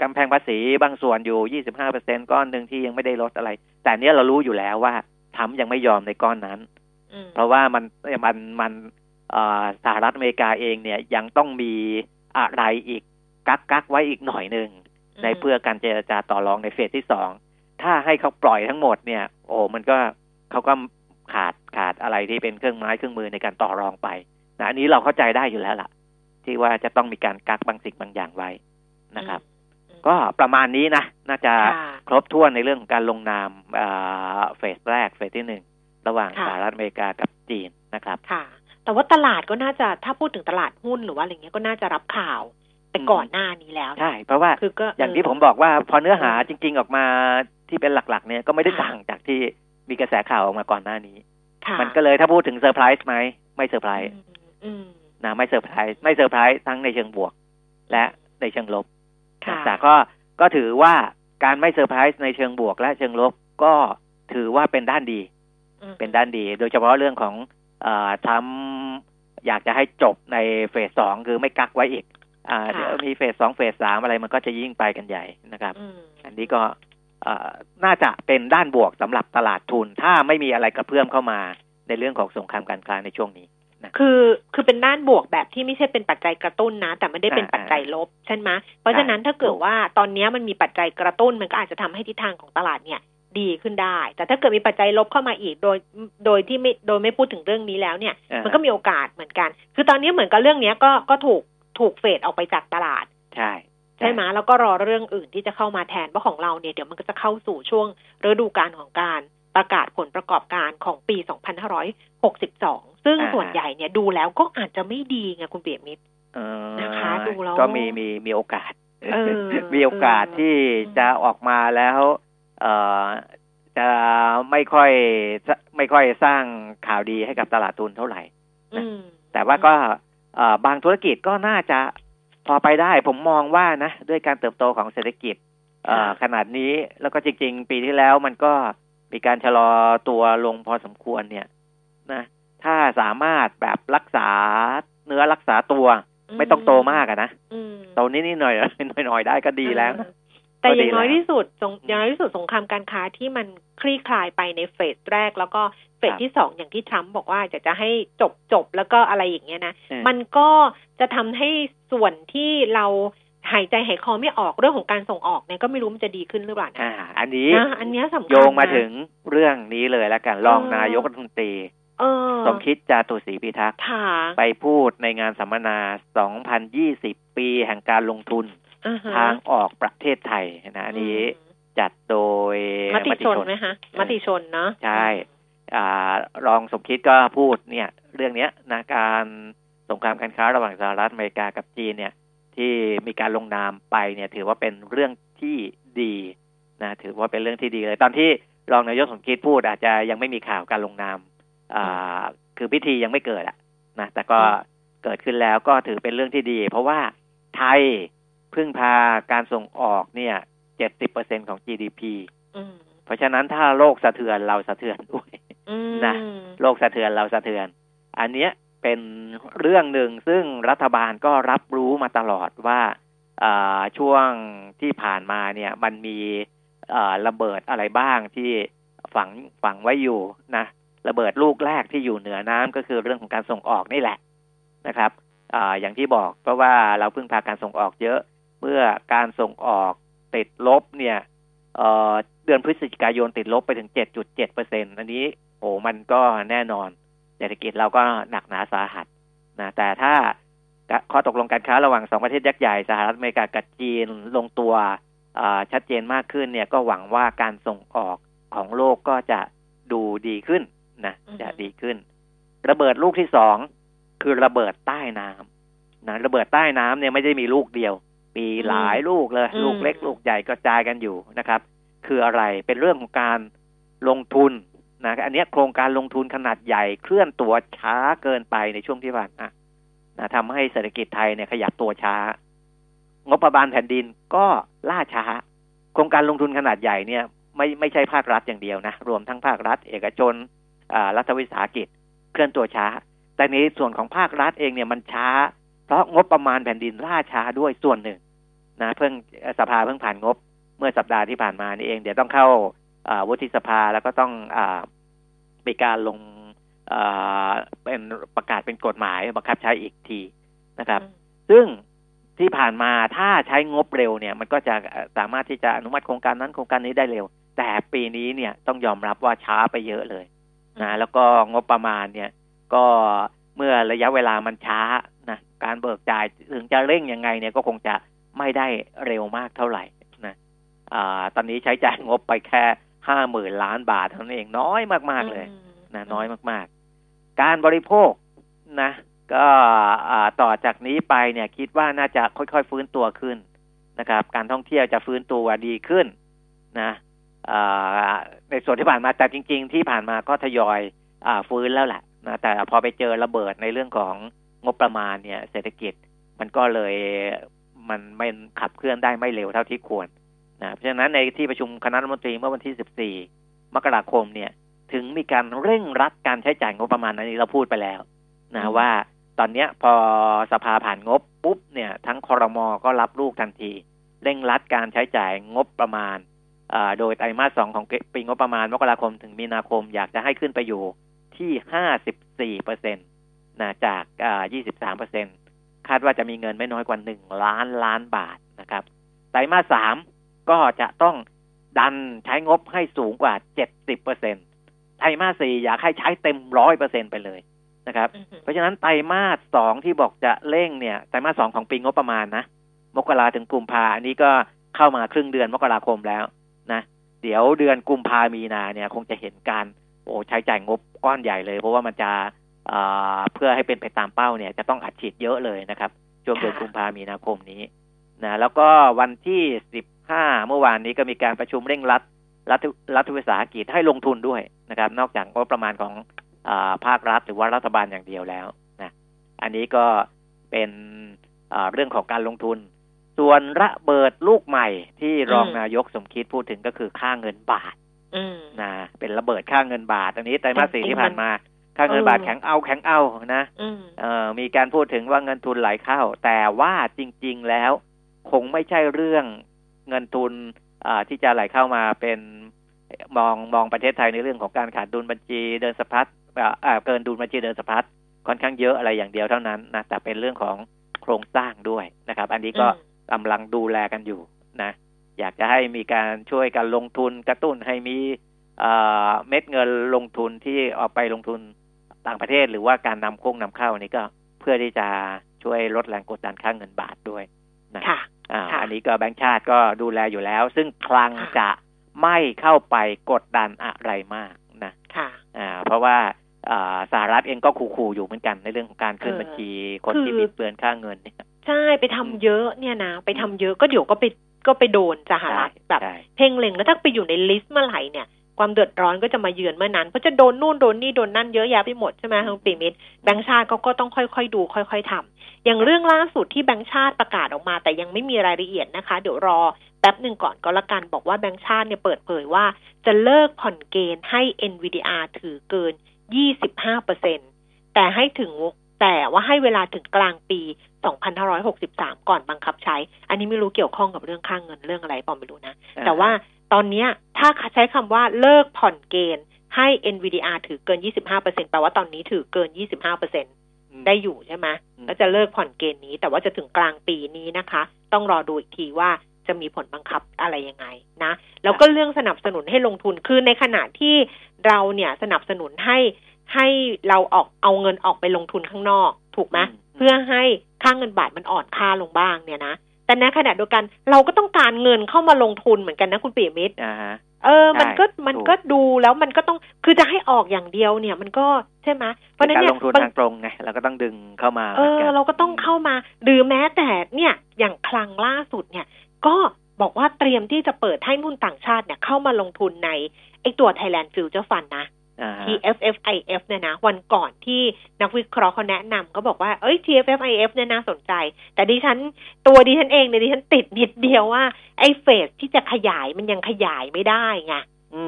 กำแพงภาษีบางส่วนอยู่ 25เปอร์เซ็นก้อนหนึ่งที่ยังไม่ได้ลดอะไร แต่เนี้ยเรารู้อยู่แล้วว่าทำยังไม่ยอมในก้อนนั้น เพราะว่ามันมันมันสหรัฐอเมริกาเองเนี่ยยังต้องมีอะไรอีก กักกักไว้อีกหน่อยหนึ่งในเพื่อการเจรจาต่อรองในเฟสที่สองถ้าให้เขาปล่อยทั้งหมดเนี่ย โอ้มันก็เขาก็ขาดขาดอะไรที่เป็นเครื่องไม้เครื่องมือในการต่อรองไปนะอันนี้เราเข้าใจได้อยู่แล้วล่ะ ที่ว่าจะต้องมีการกักบางสิ่งบางอย่างไว้นะครับ ก็ประมาณนี้นะน่าจะครบถ้วนในเรื่องของการลงนามเฟสแรกเฟสที่หนึ่งระหว่างสหรัฐอเมริกากับจีนนะครับ ค่ะ แต่ว่าตลาดก็น่าจะถ้าพูดถึงตลาดหุ้นหรือว่าอะไรเงี้ยก็น่าจะรับข่าว ไปก่อนหน้านี้แล้วใช่ เพราะว่าคือก็อย่างที่ผมบอกว่าพอเนื้อหาจริง ๆ ออกมาที่เป็นหลัก ๆ เนี่ยก็ไม่ได้ต่างจากที่มีกระแสข่าวออกมาก่อนหน้านี้ มันก็เลยถ้าพูดถึงเซอร์ไพรส์ไหมไม่เซอร์ไพรส์นะไม่เซอร์ไพรส์ไม่เซอร์ไพรส์ทั้งในเชิงบวก และในเชิงลบแต่ก็ก็ถือว่าการไม่เซอร์ไพรส์ในเชิงบวก และเชิงลบก็ถือว่าเป็นด้านดี เป็นด้านดี โดยเฉพาะเรื่องของเอ่อทรัมป์อยากจะให้จบในเฟสสองคือไม่กักไว้อีก อ่าเดี๋ยวมีเฟสสองเฟสสามอะไรมันก็จะยิ่งไปกันใหญ่นะครับ อันนี้ก็น่าจะเป็นด้านบวกสำหรับตลาดทุน ถ้าไม่มีอะไรกระเพื่อมเข้ามาในเรื่องของสงครามการค้าในช่วงนี้คือคือเป็นด้านบวกแบบที่ไม่ใช่เป็นปัจจัยกระตุ้นนะ แต่ไม่ได้เป็นปัจจัยลบใช่ไหมเพราะฉะนั้นถ้าเกิดว่าตอนนี้มันมีปัจจัยกระตุ้นมันก็อาจจะทำให้ทิศทางของตลาดเนี่ยดีขึ้นได้ แต่ถ้าเกิดมีปัจจัยลบเข้ามาอีกโดยโดยที่ไม่โดยไม่พูดถึงเรื่องนี้แล้วเนี่ย มันก็มีโอกาสเหมือนกัน คือตอนนี้เหมือนกับเรื่องเนี้ยก็ก็ถูก ถูกเฟดออกไปจากตลาด ใช่ใช่ไหมแล้วก็รอเรื่องอื่นที่จะเข้ามาแทนเพราะของเราเนี่ยเดี๋ยวมันก็จะเข้าสู่ช่วงฤดูกาลของการประกาศผลประกอบการของปี 2562 ซึ่งส่วนใหญ่เนี่ยดูแล้วก็อาจจะไม่ดีไงคุณเปียมิตรนะคะดูแล้วก็มีมีมีโอกาสมีโอกาสที่จะออกมาแล้วเอ่อจะไม่ค่อยไม่ค่อยสร้างข่าวดีให้กับตลาดทุนเท่าไหร่นะแต่ว่าก็ บางธุรกิจก็น่าจะพอไปได้ ผมมองว่านะด้วยการเติบโตของเศรษฐกิจขนาดนี้แล้วก็จริง ๆ ปีที่แล้วมันก็มีการชะลอตัวลงพอสมควรเนี่ยนะถ้าสามารถแบบรักษาเนื้อรักษาตัวไม่ต้องโตมากอะนะโตนิดนิดหน่อยหน่อยได้ก็ดีแล้ว แต่อย่างน้อยที่สุดอย่างน้อยที่สุดสงครามการค้าที่มัน คลี่คลายไปในเฟสแรก แล้วก็เฟสที่สองอย่างที่ทรัมป์บอกว่าจะจะให้จบจบแล้วก็อะไรอย่างเงี้ยนะ มันก็จะทำให้ส่วนที่เราหายใจหายคอไม่ออกเรื่องของการส่งออกเนี่ยก็ไม่รู้มันจะดีขึ้นหรือเปล่านะอ่า อันนี้อันนี้สำคัญโยงมาถึงเรื่องนี้เลยแล้วกันรองนายกรัฐมนตรีสมคิดจาตุศรีพิทักษ์ไปพูดในงานสัมมนา 2020 ปีแห่งการลงทุน ทางออกประเทศไทยนะอันนี้ จัดโดยมติชนไหมคะมติชนเนาะใช่รองสมคิดก็พูดเนี่ย เรื่องเนี้ยนะการสงครามการค้าระหว่างสหรัฐอเมริกากับจีนเนี่ย ที่มีการลงนามไปเนี่ย ถือว่าเป็นเรื่องที่ดีนะถือว่าเป็นเรื่องที่ดีเลย ตอนที่รองนายกสมคิดพูดอาจจะยังไม่มีข่าวการลงนามอ่าคือพิธียังไม่เกิดอะนะแต่ก็เกิดขึ้นแล้วก็ถือเป็นเรื่องที่ดี เพราะว่าไทยพึ่งพาการส่งออกเนี่ยเจ็ดสิบเปอร์เซ็นของ GDP เพราะฉะนั้นถ้าโลกสะเทือนเราสะเทือนด้วยนะโลกสะเทือนเราสะเทือน อันเนี้ยเป็นเรื่องหนึ่งซึ่งรัฐบาลก็รับรู้มาตลอดว่าช่วงที่ผ่านมาเนี่ยมันมีระเบิดอะไรบ้างที่ฝังฝังไว้อยู่นะระเบิดลูกแรกที่อยู่เหนือน้ำก็คือเรื่องของการส่งออกนี่แหละนะครับออย่างที่บอกเพราะว่าเราเพิ่งพาการส่งออกเยอะ เมื่อการส่งออก ติดลบเนี่ยเเดือนพฤศจิกายนติดลบไปถึง 7.7เปอร์เซ็นอันนี้โอ้มันก็แน่นอน เศรษฐกิจเราก็หนักหนาสาหัสนะแต่ถ้าข้อตกลงการค้าระหว่างสองประเทศยักษ์ใหญ่สหรัฐอเมริกากับจีนลงตัวชัดเจนมากขึ้นเนี่ยก็หวังว่าการส่งออกของโลกก็จะดูดีขึ้นนะจะดีขึ้น ระเบิดลูกที่สองคือระเบิดใต้น้ำนะระเบิดใต้น้ำเนี่ยไม่ได้มีลูกเดียว มีหลายลูกเลย ลูกเล็กลูกใหญ่กระจายกันอยู่นะครับ คืออะไรเป็นเรื่องของการลงทุนนะอันนี้โครงการลงทุนขนาดใหญ่เคลื่อนตัวช้าเกินไปในช่วงที่ผ่านมานะทำให้เศรษฐกิจไทยเนี่ยขยับตัวช้า งบประมาณแผ่นดินก็ล่าช้า โครงการลงทุนขนาดใหญ่เนี่ยไม่ไม่ใช่ภาครัฐอย่างเดียวนะรวมทั้งภาครัฐ เอกชนรัฐวิสาหกิจ เคลื่อนตัวช้า แต่ในส่วนของภาครัฐเองเนี่ยมันช้า เพราะงบประมาณแผ่นดินล่าช้าด้วยส่วนหนึ่งนะเพิ่งสภาเพิ่งผ่านงบเมื่อสัปดาห์ที่ผ่านมานี่เอง เดี๋ยวต้องเข้าวุฒิสภาแล้วก็ต้องอมีการลงเป็นประกาศเป็นกฎหมายบังคับใช้อีกทีนะครับ ซึ่งที่ผ่านมาถ้าใช้งบเร็วเนี่ย มันก็จะสามารถที่จะอนุมัติโครงการนั้นโครงการนี้ได้เร็ว แต่ปีนี้เนี่ยต้องยอมรับว่าช้าไปเยอะเลยนะแล้วก็งบประมาณเนี่ย ก็เมื่อระยะเวลามันช้านะ การเบิกจ่ายถึงจะเร่งยังไงเนี่ยก็คงจะไม่ได้เร็วมากเท่าไหร่นะอ่าตอนนี้ใช้จ่ายงบไปแค่ห้าหมื่นล้านบาทเท่านั้นเองน้อยมากๆเลยนะน้อยมากๆ การบริโภคนะ ก็ต่อจากนี้ไปเนี่ยคิดว่าน่าจะค่อยๆฟื้นตัวขึ้นนะครับ การท่องเที่ยวจะฟื้นตัวดีขึ้นนะในส่วนที่ผ่านมาแต่จริง ๆ ที่ผ่านมาก็ทยอยอฟื้นแล้วแหละนะแต่พอไปเจอระเบิดในเรื่องของ งบประมาณเนี่ย เศรษฐกิจมันก็เลยมันไม่ขับเคลื่อนได้ไม่เร็วเท่าที่ควรนะเพราะฉะนั้นในที่ประชุมคณะรัฐมนตรีเมื่อวันที่ 14 มกราคมเนี่ย ถึงมีการเร่งรัดการใช้จ่ายงบประมาณอันนี้เราพูดไปแล้วนะว่าตอนนี้พอสภาผ่านงบปุ๊บเนี่ย ทั้งคอรมอก็รับลูกทันที เร่งรัดการใช้จ่ายงบประมาณโดยไตรมาสสองของปีงบประมาณมกราคมถึงมีนาคมอยากจะให้ขึ้นไปอยู่ที่ห้าสิบสี่เปอร์เซ็นต นะจากยี่สิบสามเปอร์เซ็นคาดว่าจะมีเงินไม่น้อยกว่าหนึ่งล้านล้านบาทนะครับไตรมาสสามก็จะต้องดันใช้งบให้สูงกว่าเจ็ดสิบเปอร์เซ็นตไตรมาสสี่อยากให้ใช้เต็มร้อยเปอร์เซ็นไปเลยนะครับ เพราะฉะนั้นไตรมาสสองที่บอกจะเร่งเนี่ย ไตรมาสสองของปีงบประมาณนะ มกราถึงกุมภาอันนี้ก็เข้ามาครึ่งเดือนมกราคมแล้วนะ เดี๋ยวเดือนกุมภามีนาเนี่ย คงจะเห็นการโอ้ใช้จ่ายงบก้อนใหญ่เลย เพราะว่ามันจะ เพื่อให้เป็นไปตามเป้าเนี่ยจะต้องอัดฉีดเยอะเลยนะครับ ช่วงเดือนกุมภามีนาคมนี้นะแล้วก็วันที่สิบห้าเมื่อวานนี้ก็มีการประชุมเร่งรัดรัฐรัฐวิสาหกิจให้ลงทุนด้วยนะครับ นอกจากงบประมาณของอภาครัฐหรือว่ารัฐบาลอย่างเดียวแล้วนะอันนี้ก็เป็นเรื่องของการลงทุน ส่วนระเบิดลูกใหม่ที่รองนายกสมคิดพูดถึงก็คือค่าเงินบาทนะเป็นระเบิดค่าเงินบาท อันนี้ไตรมาสสี่ที่ผ่านมา ค่าเงินบาทแข็งเอาแข็งเอานะเออมีการพูดถึงว่าเงินทุนไหลเข้า แต่ว่าจริง ๆแล้ว คงไม่ใช่เรื่องเงินทุนที่จะไหลเข้ามาเป็นมองมองประเทศไทยในเรื่องของการขาดดุลบัญชีเดินสะพัดเกินดุลบัญชีเดินสะพัดค่อนข้างเยอะอะไรอย่างเดียวเท่านั้นนะแต่เป็นเรื่องของโครงสร้างด้วยนะครับ อันนี้ก็กำลังดูแลกันอยู่นะ อยากจะให้มีการช่วยกันลงทุนกระตุ้นให้มีเม็ดเงินลงทุนที่ออกไปลงทุน ต่างประเทศหรือว่าการนำโค้งนำเข้านี่ก็เพื่อที่จะช่วยลดแรงกดดันค่างเงินบาทด้วยนะค่ะอ่าอันนี้ก็แบงก์ชาติก็ดูแลอยู่แล้ว ซึ่งคลังจะไม่เข้าไปกดดันอะไรมากนะค่ะอ่าเพราะว่าสหรัฐเองก็ขู่ๆอยู่เหมือนกันในเรื่องของการขึ้นบัญชีคนที่บิดเบือนค่าเงินเนี่ยใช่ไปทำเยอะเนี่ยนะไปทำเยอะก็เดี๋ยวก็ไปก็ไปโดนสหรัฐแบบเพ่งเล็งแล้วถ้าไปอยู่ใน list เมื่อไหร่เนี่ย ความเดือดร้อนก็จะมาเยือนเมื่อนั้นเพราะจะโดนนู่นโดนนี่โดนนั่นเยอะแยะไปหมดใช่ไหมคุณปิยมิตรแบงค์ชาติก็ต้องค่อยๆดู ค่อยๆทำอย่างเรื่องล่าสุดที่แบงค์ชาติประกาศออกมา แต่ยังไม่มีรายละเอียดนะคะ เดี๋ยวรอแป๊บหนึ่งก่อนก็แล้วกันบอกว่าแบงค์ชาติเนี่ยเปิดเผยว่า จะเลิกผ่อนเกณฑ์ให้ NVDR ถือเกิน 25เปอร์เซ็นแต่ให้ถึงแต่ว่าให้เวลาถึงกลางปี 2563 ก่อนบังคับใช้ อันนี้ไม่รู้เกี่ยวข้องกับเรื่องค่างเงินเรื่องอะไรปอมไม่รู้นะ แต่ว่า ตอนนี้ถ้าใช้คำว่าเลิกผ่อนเกณฑ์ให้ NVDR ถือเกิน 25%แปลว่าตอนนี้ถือเกิน 25%ได้อยู่ใช่ไหมแล้วจะเลิกผ่อนเกณฑ์นี้ แต่ว่าจะถึงกลางปีนี้นะคะ ต้องรอดูอีกทีว่าจะมีผลบังคับอะไรยังไงนะ แล้วก็เรื่องสนับสนุนให้ลงทุน คือในขณะที่เราเนี่ยสนับสนุนให้ให้เราออกเอาเงินออกไปลงทุนข้างนอก ถูกไหมเพื่อให้ค่างเงินบาทมันอ่อนค่าลงบ้างเนี่ยนะ แต่ในขณะเดียวกันเราก็ต้องการเงินเข้ามาลงทุนเหมือนกันนะคุณปีมิตรเออ มันก็มันก็ดูแล้วมันก็ต้องคือจะให้ออกอย่างเดียวเนี่ย มันก็ใช่ไหมเพราะนั้นเนี่ยการลงทุนทางตรงไงเราก็ต้องดึงเข้ามาเออเราก็ต้องเข้ามาหรือแม้แต่เนี่ยอย่างคลังล่าสุดเนี่ย ก็บอกว่าเตรียมที่จะเปิดให้นุ่นต่างชาติเนี่ยเข้ามาลงทุนในไอตัว Thailand Future Fund นะ TFFIF เนี่ยนะ วันก่อนที่นักวิเคราะห์เขาแนะนำก็บอกว่าเอ้ย TFFIF เนี่ยน่าสนใจ แต่ดิฉันตัวดิฉันเองเนี่ยดิฉันติดนิดเดียวว่า ไอ้เฟสที่จะขยายมันยังขยายไม่ได้ไง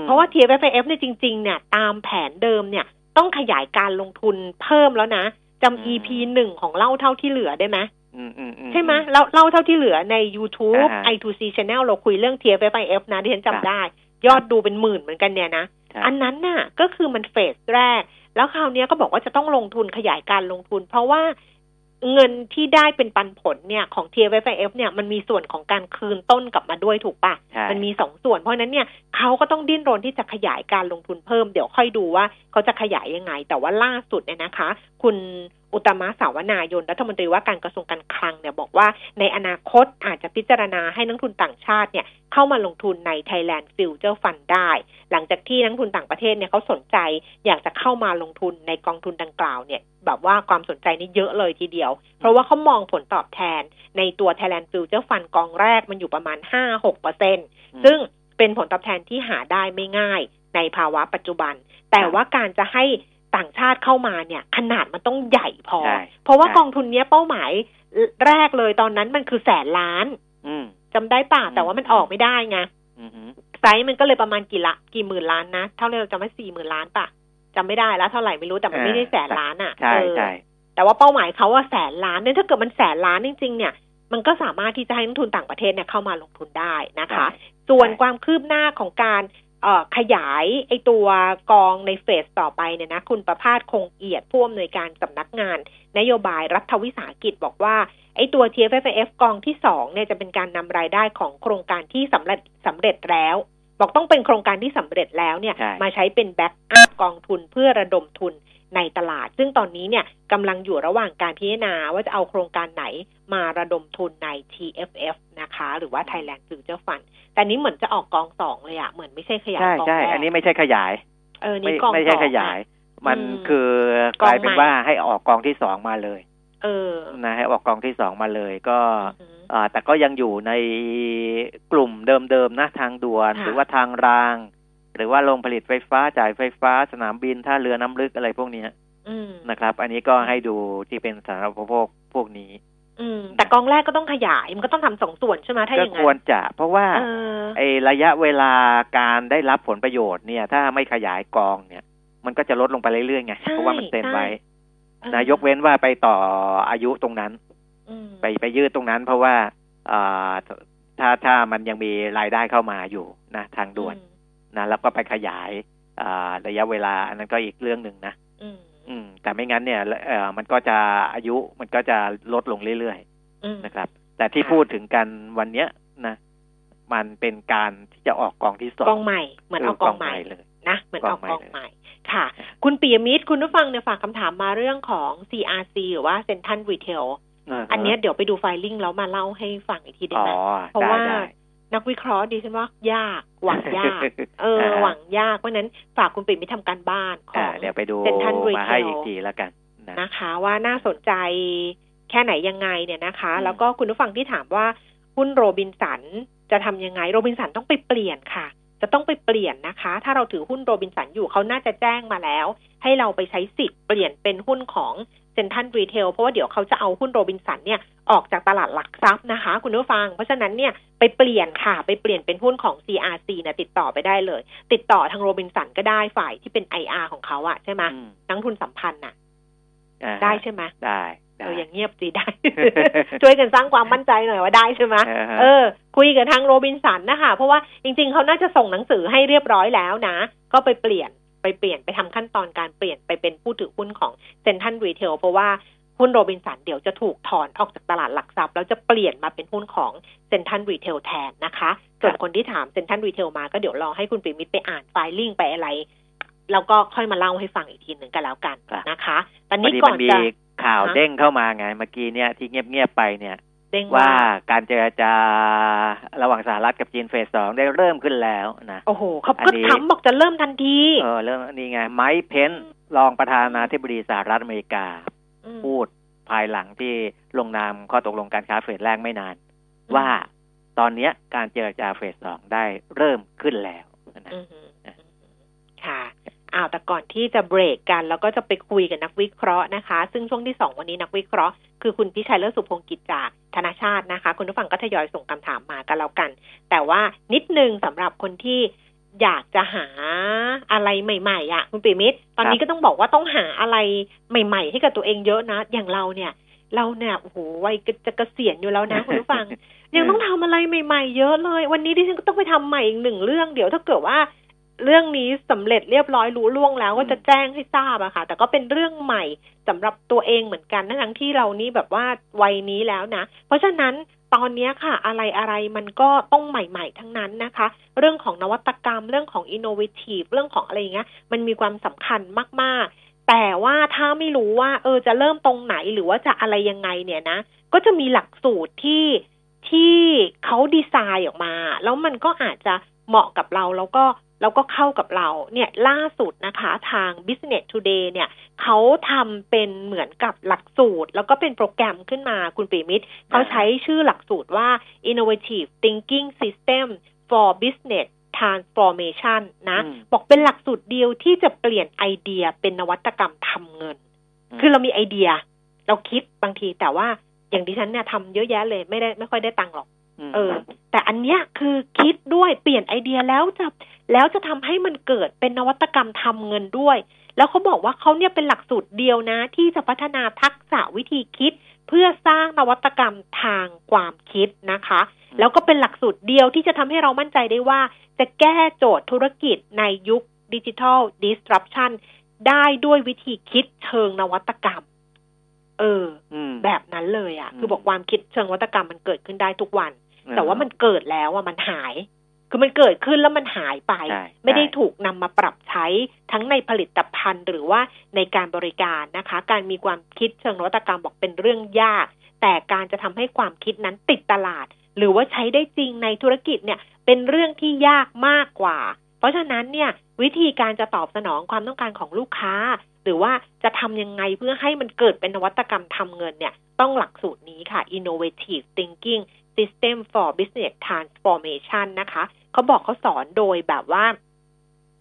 เพราะว่า TFFIF เนี่ยจริง ๆ เนี่ย ตามแผนเดิมเนี่ย ต้องขยายการลงทุนเพิ่มแล้วนะจำ EP หนึ่งของเล่าเท่าที่เหลือได้ไหมใช่ไหมเล่าเล่าเท่าที่เหลือใน YouTube i2c Channel เราคุยเรื่อง TFFIF นะดิฉันจำได้ ยอดดูเป็นหมื่นเหมือนกันเนี่ยนะ อันนั้นน่ะก็คือมันเฟสแรก แล้วคราวนี้ก็บอกว่าจะต้องลงทุนขยายการลงทุน เพราะว่าเงินที่ได้เป็นปันผลเนี่ยของ t f f เนี่ยมันมีส่วนของการคืนต้นกลับมาด้วยถูกปะมันมีสองส่วน เพราะนั้นเนี่ยเขาก็ต้องดิ้นรนที่จะขยายการลงทุนเพิ่ม เดี๋ยวค่อยดูว่าเขาจะขยายยังไง แต่ว่าล่าสุดเนี่ยนะคะ คุณ อุตมะสาวนายนรัฐมนตรีว่าการกระทรวงการคลังเนี่ยบอกว่าในอนาคตอาจจะพิจารณาให้นักทุนต่างชาติเนี่ยเข้ามาลงทุนใน Thailand Future Fund ได้ หลังจากที่นักทุนต่างประเทศเนี่ยเขาสนใจอยากจะเข้ามาลงทุนในกองทุนดังกล่าวเนี่ยแบบว่าความสนใจนี่เยอะเลยทีเดียว เพราะว่าเขามองผลตอบแทนในตัว Thailand Future Fund กองแรกมันอยู่ประมาณ 5-6เปอร์เซ็นซึ่งเป็นผลตอบแทนที่หาได้ไม่ง่ายในภาวะปัจจุบัน แต่ว่าการจะให้ ต่างชาติเข้ามาเนี่ย ขนาดมันต้องใหญ่พอ เพราะว่ากองทุนเนี้ยเป้าหมายแรกเลยตอนนั้นมันคือแสนล้านจำได้ป่ะแต่ว่ามันออกไม่ได้ไงไซส์มันก็เลยประมาณกี่ละกี่หมื่นล้านนะเท่าที่เราจำไม่สี่หมื่นล้านป่ะจำไม่ได้แล้วเท่าไหร่ไม่รู้แต่มันไม่ได้แสนล้านอะใช่ใช่แต่ว่าเป้าหมายเขาว่าแสนล้านเนี่ยถ้าเกิดมันแสนล้านจริง ๆ เนี่ย มันก็สามารถที่จะให้นักลงทุนต่างประเทศเนี่ยเข้ามาลงทุนได้นะคะ ส่วนความคืบหน้าของการ ขยายไอ้ตัวกองในเฟสต่อไปเนี่ยนะคุณประภาศ คงเอียดผู้อำนวยการสำนักงาน นโยบายรัฐวิสาหกิจบอกว่า ไอ้ตัว TFF กองที่สองเนี่ยจะเป็นการนำรายได้ของโครงการที่สำเร็จสำเร็จแล้ว บอกต้องเป็นโครงการที่สำเร็จแล้วเนี่ยมาใช้เป็น backup กองทุนเพื่อระดมทุน ในตลาด ซึ่งตอนนี้เนี่ยกำลังอยู่ระหว่างการพิจารณาว่าจะเอาโครงการไหนมาระดมทุนใน TFF นะคะ หรือว่า Thailand Future Fund แต่นี้เหมือนจะออกกองสองเลยอะเหมือนไม่ใช่ขยายกองแรกใช่อันนี้ไม่ใช่ขยาย เออนี่กองไม่ใช่ขยาย มันคือกลายเป็นว่าให้ออกกองที่สองมาเลย เออนะให้ออกกองที่สองมาเลยก็อ่าแต่ก็ยังอยู่ในกลุ่มเดิมๆนะทางด่วนหรือว่าทางราง หรือว่าโรงผลิตไฟฟ้าจ่ายไฟฟ้าสนามบินท่าเรือน้ำลึกอะไรพวกนี้นะครับ อันนี้ก็ให้ดูที่เป็นสาธารณูปโภคพวกนี้ อืม แต่กองแรกก็ต้องขยายมันก็ต้องทำสองส่วนใช่ไหมถ้าอย่างนั้นก็ควรจะเพราะว่าไอ้ระยะเวลาการได้รับผลประโยชน์เนี่ย ถ้าไม่ขยายกองเนี่ย มันก็จะลดลงไปเรื่อยๆไงเพราะว่ามันเต็นไว้นะยกเว้นว่าไปต่ออายุตรงนั้นไปไปยืดตรงนั้น เพราะว่าอ่าถ้าถ้ามันยังมีรายได้เข้ามาอยู่นะ ทางด่วน นะแล้วก็ไปขยายอ่าระยะเวลา อันนั้นก็อีกเรื่องหนึ่งนะอืม แต่ไม่งั้นเนี่ยเอ่อมันก็จะอายุมันก็จะลดลงเรื่อยๆนะครับ แต่ที่พูดถึงกันวันเนี้ยนะมันเป็นการที่จะออกกองที่สองกองใหม่เหมือนออกกองใหม่เลยนะเหมือนออกกองใหม่ ค่ะ คุณปียมิตรคุณผู้ฟังเนี่ยฝากคำถามมาเรื่องของ CRC หรือว่า Central Retail อันนี้เดี๋ยวไปดูไฟลิ่งแล้วมาเล่าให้ฟังอีกทีได้ไหมเพราะว่า นักวิเคราะห์ดิฉันว่ายาก หวังยาก เออ หวังยากเพราะนั้นฝากคุณปิยมิตรทำการบ้านของเดี๋ยวไปดูเซ็นทรัลรีเทลอีกทีแล้วกันนะคะ ว่าน่าสนใจแค่ไหนยังไงเนี่ยนะคะ แล้วก็คุณผู้ฟังที่ถามว่าหุ้นโรบินสันจะทำยังไง โรบินสันต้องไปเปลี่ยนค่ะ จะต้องไปเปลี่ยนนะคะ ถ้าเราถือหุ้นโรบินสันอยู่เขาน่าจะแจ้งมาแล้ว ให้เราไปใช้สิทธิ์เปลี่ยนเป็นหุ้นของ เซ็นทรัลรีเทลเพราะว่าเดี๋ยวเขาจะเอาหุ้นโรบินสันเนี่ยออกจากตลาดหลักทรัพย์นะคะ คุณผู้ฟัง เพราะฉะนั้นเนี่ยไปเปลี่ยนค่ะ ไปเปลี่ยนเป็นหุ้นของ CRC นะติดต่อไปได้เลย ติดต่อทางโรบินสันก็ได้ฝ่ายที่เป็น IR ของเขาอะใช่ไหมนักลงทุนสัมพันธ์น่ะได้ใช่ไหมได้เอออย่าเงียบสิได้ ช่วยกันสร้างความมั่นใจหน่อยว่าได้ใช่ไหมเออ คุยกับทางโรบินสันนะคะเพราะว่าจริง ๆเขาน่าจะส่งหนังสือให้เรียบร้อยแล้วนะ ก็ไปเปลี่ยน ไปเปลี่ยนไปทำขั้นตอนการเปลี่ยนไปเป็นผู้ถือหุ้นของเซ็นทรัลรีเทลเพราะว่าหุ้นโรบินสันเดี๋ยวจะถูกถอนออกจากตลาดหลักทรัพย์แล้วจะเปลี่ยนมาเป็นหุ้นของเซ็นทรัลรีเทลแทนนะคะ ส่วนคนที่ถามเซ็นทรัลรีเทลมาก็เดี๋ยวรอให้คุณปิยมิตรไปอ่าน filing ไปอะไร แล้วก็ค่อยมาเล่าให้ฟังอีกทีหนึ่งกันแล้วกันนะคะ ตอนนี้ก่อนจะข่าวเด้งเข้ามาไงเมื่อกี้เนี่ยที่เงียบๆไปเนี่ย ว่าการเจรจาระหว่างสหรัฐกับจีนเฟสสองได้เริ่มขึ้นแล้วนะโอ้โหเขาก็ทำบอกจะเริ่มทันทีเออเริ่มนี่ไงไมค์เพนรองประธานาธิบดีสหรัฐอเมริกา พูดภายหลังที่ลงนามข้อตกลงการค้าเฟสแรกไม่นาน ว่าตอนนี้การเจรจาเฟสสองได้เริ่มขึ้นแล้วนะค่ะ อ้าวแต่ก่อนที่จะเบรกกัน แล้วก็จะไปคุยกับนักวิเคราะห์นะคะ ซึ่งช่วงที่สองวันนี้นักวิเคราะห์คือคุณพิชัยเลิศสุพงกิจจากธนาชาตินะคะ คุณผู้ฟังก็ทยอยส่งคำถามมากันแล้วกัน แต่ว่านิดนึงสำหรับคนที่อยากจะหาอะไรใหม่ๆอะ คุณปิมิตรตอนนี้ก็ต้องบอกว่าต้องหาอะไรใหม่ ๆ ให้กับตัวเองเยอะนะ อย่างเราเนี่ย เราเนี่ยโอ้โหวัยจะเกษียณอยู่แล้วนะคุณผู้ฟังยังต้องทำอะไรใหม่ ๆ เยอะเลย วันนี้ดิฉันก็ต้องไปทำใหม่อีกหนึ่งเรื่องเดี๋ยวถ้าเกิดว่า เรื่องนี้สำเร็จเรียบร้อยรู้ล่วงแล้วก็จะแจ้งให้ทราบอะค่ะ แต่ก็เป็นเรื่องใหม่สำหรับตัวเองเหมือนกันทั้งที่เรานี่แบบว่าวัยนี้แล้วนะ เพราะฉะนั้นตอนนี้ค่ะ อะไรอะไรมันก็ต้องใหม่ ๆ ทั้งนั้นนะคะ เรื่องของนวัตกรรมเรื่องของอินโนเวทีฟเรื่องของอะไรอย่างเงี้ย มันมีความสำคัญมาก ๆ แต่ว่าถ้าไม่รู้ว่า เออจะเริ่มตรงไหนหรือว่าจะอะไรยังไงเนี่ยนะ ก็จะมีหลักสูตรที่ที่เขาดีไซน์ออกมา แล้วมันก็อาจจะเหมาะกับเราแล้วก็ แล้วก็เข้ากับเราเนี่ยล่าสุดนะคะทาง Business Today เนี่ยเขาทำเป็นเหมือนกับหลักสูตร แล้วก็เป็นโปรแกรมขึ้นมาคุณปีมิตรเขาใช้ชื่อหลักสูตรว่า Innovative Thinking System for Business Transformation นะบอกเป็นหลักสูตรเดียวที่จะเปลี่ยนไอเดียเป็นนวัตกรรมทำเงิน คือเรามีไอเดีย เราคิดบางทีแต่ว่าอย่างดิฉันเนี่ยทำเยอะแยะเลยไม่ได้ไม่ค่อยได้ตังค์หรอก เออ แต่อันเนี้ยคือคิดด้วยเปลี่ยนไอเดียแล้วจะแล้วจะทำให้มันเกิดเป็นนวัตกรรมทำเงินด้วย แล้วเขาบอกว่าเขาเนี่ยเป็นหลักสูตรเดียวนะ ที่จะพัฒนาทักษะวิธีคิด เพื่อสร้างนวัตกรรมทางความคิดนะคะ แล้วก็เป็นหลักสูตรเดียวที่จะทำให้เรามั่นใจได้ว่า จะแก้โจทย์ธุรกิจในยุคดิจิทัลดิสรัปชันได้ด้วยวิธีคิดเชิงนวัตกรรม เออ แบบนั้นเลยอะ่ะ คือบอกความคิดเชิงนวัตกรรมมันเกิดขึ้นได้ทุกวัน แต่ว่ามันเกิดแล้วอะมันหาย คือมันเกิดขึ้นแล้วมันหายไป ไม่ได้ถูกนำมาปรับใช้ทั้งในผลิตภัณฑ์ หรือว่าในการบริการนะคะ การมีความคิดเชิงนวัตกรรมบอกเป็นเรื่องยาก แต่การจะทำให้ความคิดนั้นติดตลาด หรือว่าใช้ได้จริงในธุรกิจเนี่ย เป็นเรื่องที่ยากมากกว่าเพ ราะฉะนั้นเนี่ยวิธีการจะตอบสนองความต้องการของลูกค้า หรือว่าจะทำยังไงเพื่อให้มันเกิดเป็นนวัตกรรมทำเงินเนี่ยต้องหลักสูตรนี้ค่ะ innovative thinking system for business transformation นะคะ เขาบอกเขาสอนโดยแบบว่า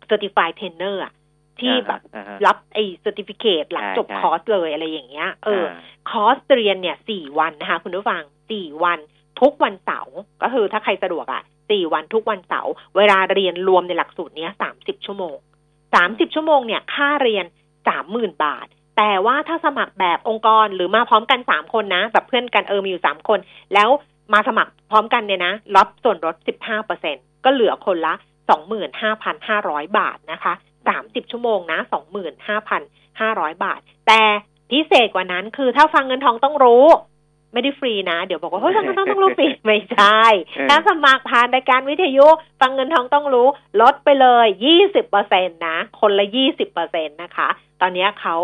certified trainer อะที่แบบรับไอ้ certificate หลังจบคอร์สเลยอะไรอย่างเงี้ย เออ คอร์สเรียนเนี่ยสี่วันนะคะ คุณผู้ฟังสี่วัน ทุกวันเสาร์ก็คือถ้าใครสะดวกอะสี่วันทุกวันเสาร์เวลาเรียนรวมในหลักสูตรเนี้ยสามสิบชั่วโมงสามสิบชั่วโมงเนี่ยค่าเรียนสามหมื่นบาท แต่ว่าถ้าสมัครแบบองค์กรหรือมาพร้อมกันสามคนนะ แบบเพื่อนกันเออมีอยู่สามคน แล้วมาสมัครพร้อมกันเนี่ยนะรับส่วนลดสิบห้าเปอร์เซ็นก็เหลือคนละสองหมื่นห้าพันห้าร้อยบาทนะคะสามสิบชั่วโมงนะสองหมื่นห้าพันห้าร้อยบาท แต่พิเศษกว่านั้นคือถ้าฟังเงินทองต้องรู้ ไม่ได้ฟรีนะ เดี๋ยวบอกว่าเฮ้ยฟังเงินทองต้องรู้ฟรีไม่ใช่ถ้าสมัครผ่านรายการวิทยุ ฟังเงินทองต้องรู้ ลดไปเลยยี่สิบเปอร์เซ็นตนะ คนละยี่สิบเปอร์เซ็นตนะคะ ตอนนี้เขา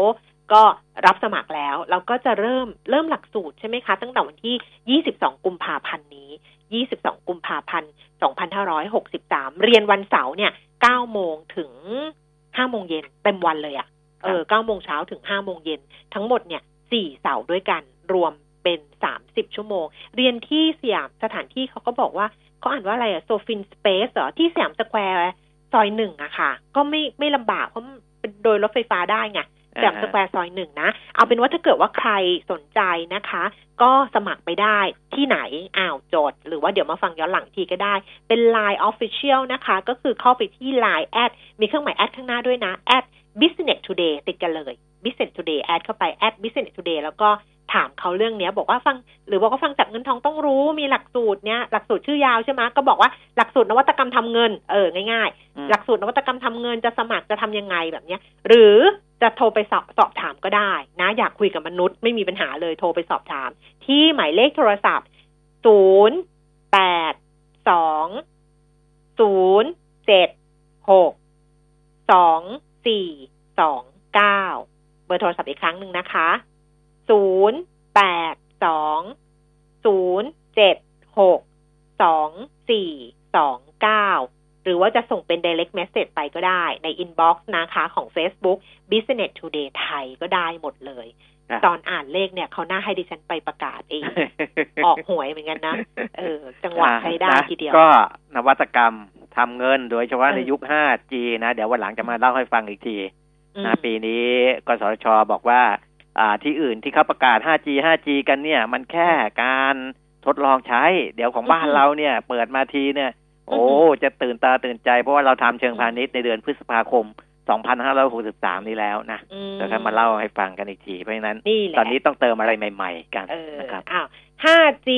ก็รับสมัครแล้ว เราก็จะเริ่มเริ่มหลักสูตรใช่ไหมคะ ตั้งแต่วันที่ 22 กุมภาพันธ์นี้ 22 กุมภาพันธ์ 2563 เรียนวันเสาร์เนี่ย 9 โมงถึง 5 โมงเย็นเต็มวันเลยอะ่ะ เออ 9 โมงเช้าถึง 5 โมงเย็น ทั้งหมดเนี่ย 4 เสาร์ด้วยกัน รวม เป็น 30 ชั่วโมง เรียนที่สยามสถานที่เขาก็บอกว่าเขาอ่านว่าอะไรอะโซฟินสเปซเหรอที่สยามสแควร์ซอยหนึ่งอะค่ะ ก็ไม่ไม่ลำบากเพราะเป็นโดยรถไฟฟ้าได้ไงจากสแควร์ซอยหนึ่งนะ เอาเป็นว่าถ้าเกิดว่าใครสนใจนะคะ ก็สมัครไปได้ที่ไหนอ้าวจด หรือว่าเดี๋ยวมาฟังย้อนหลังทีก็ได้ เป็น Line Official นะคะ ก็คือเข้าไปที่ Line at มีเครื่องหมาย at ข้างหน้าด้วยนะ at business today ติดกันเลย business today add เข้าไป at business today แล้วก็ ถามเขาเรื่องเนี้ย บอกว่าฟัง หรือบอกว่าฟังจากเงินทองต้องรู้มีหลักสูตรเนี้ยหลักสูตรชื่อยาวใช่ไหมก็บอกว่าหลักสูตรนวัตกรรมทำเงินเออง่ายๆ หลักสูตรนวัตกรรมทำเงินจะสมัครจะทำยังไงแบบเนี้ย หรือจะโทรไปสอบสอบถามก็ได้ นะ อยากคุยกับมนุษย์ไม่มีปัญหาเลยโทรไปสอบถาม ที่หมายเลขโทรศัพท์ศูนย์แปดสองศูนย์เจ็ดหกสองสี่สองเก้าเบอร์โทรศัพท์อีกครั้งหนึ่งนะคะ ศูนย์แปดสองศูนย์เจ็ดหกสองสี่สองเก้าหรือว่าจะส่งเป็น direct message ไปก็ได้ใน inbox นะคะของ Facebook Business Today ไทยก็ได้หมดเลย ตอนอ่านเลขเนี่ยเขาหน้าให้ดิฉันไปประกาศเอง ออกหวยเหมือนกันนะ เออ จังหวะใช้ได้ทีเดียว ก็นวัตกรรมทำเงินโดยเฉพาะในยุค 5G นะ เดี๋ยววันหลังจะมาเล่าให้ฟังอีกทีนะปีนี้กสชบอกว่าอ่า ที่อื่นที่เขาประกาศ 5G 5G กันเนี่ย มันแค่การทดลองใช้ เดี๋ยวของบ้านเราเนี่ย เปิดมาทีเนี่ย โอ้จะตื่นตาตื่นใจเพราะว่าเราทำเชิงพาณิชย์ในเดือนพฤษภาคม 2563 นี้แล้วนะเดี๋ยวค่มาเล่าให้ฟังกันอีกที เพราะฉะนั้น ตอนนี้ต้องเติมอะไรใหม่ ๆ กันนะครับอ้าว 5G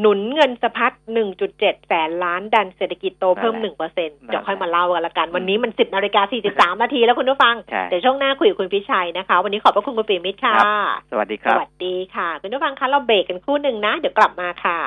หนุนเงินสะพัด 1.7 แสนล้านดันเศรษฐกิจโตเพิ่ม1%เปอร์เซ็นต์เดี๋ยวค่อยมาเล่ากันละกัน วันนี้มัน 10นาฬิกา43นาทีแล้วคุณผู้ฟัง เดี๋ยวช่วงหน้าคุยกับคุณพิชัยนะคะ วันนี้ขอบพระคุณคุณปีมิตรค่ะ สวัสดีครับ สวัสดีค่ะ คุณผู้ฟังคะเราเบรกกันคู่หนึ่งนะ เดี๋ยวกลับมาค่ะ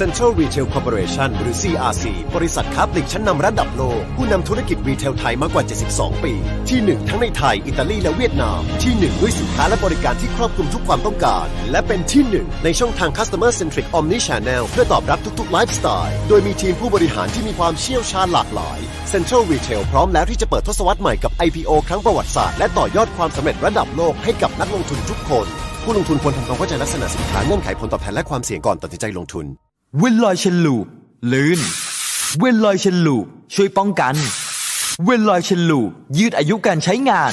Central Retail Corporation หรือ CRC บริษัทค้าปลีกชั้นนำระดับโลก ผู้นำธุรกิจรีเทลไทยมากกว่า 72 ปี ที่ 1 ทั้งในไทย อิตาลีและเวียดนาม ที่ 1 ด้วยสินค้าและบริการที่ครอบคลุมทุกความต้องการ และเป็นที่ 1 ในช่องทาง Customer Centric Omni Channel เพื่อตอบรับทุกๆไลฟ์สไตล์ โดยมีทีมผู้บริหารที่มีความเชี่ยวชาญหลากหลาย Central Retail พร้อมแล้วที่จะเปิดทศวรรษใหม่กับ IPO ครั้งประวัติศาสตร์และต่อยอดความสำเร็จระดับโลกให้กับนักลงทุนทุกคน ผู้ลงทุนควรทำความเข้าใจลักษณะสินค้าเงื่อนไขผลตอบแทนและความเสี่ยงก่อนตัดสินใจลงทุน เวนลอยเชนลูปลื่น Veloil Chain Lube ช่วยป้องกัน Veloil Chain Lube ยืดอายุการใช้งาน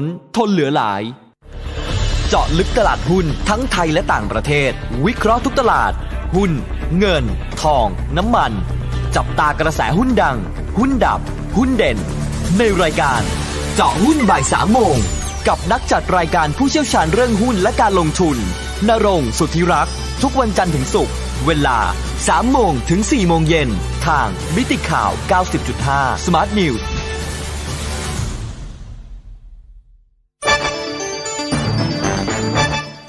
นทนเหลือหลาย เจาะลึกตลาดหุ้นทั้งไทยและต่างประเทศ วิเคราะห์ทุกตลาด หุ้น เงิน ทอง น้ำมัน จับตากระแสหุ้นดัง หุ้นดับ หุ้นเด่น ในรายการ เจาะหุ้นบ่ายสามโมง กับนักจัดรายการผู้เชี่ยวชาญเรื่องหุ้นและการลงทุนนรงสุทธิรักษ์ทุกวันจันทร์ถึงศุกร์เวลา 3 โมงถึง 4 โมงเย็น ทางมิติข่าว 90.5 Smart News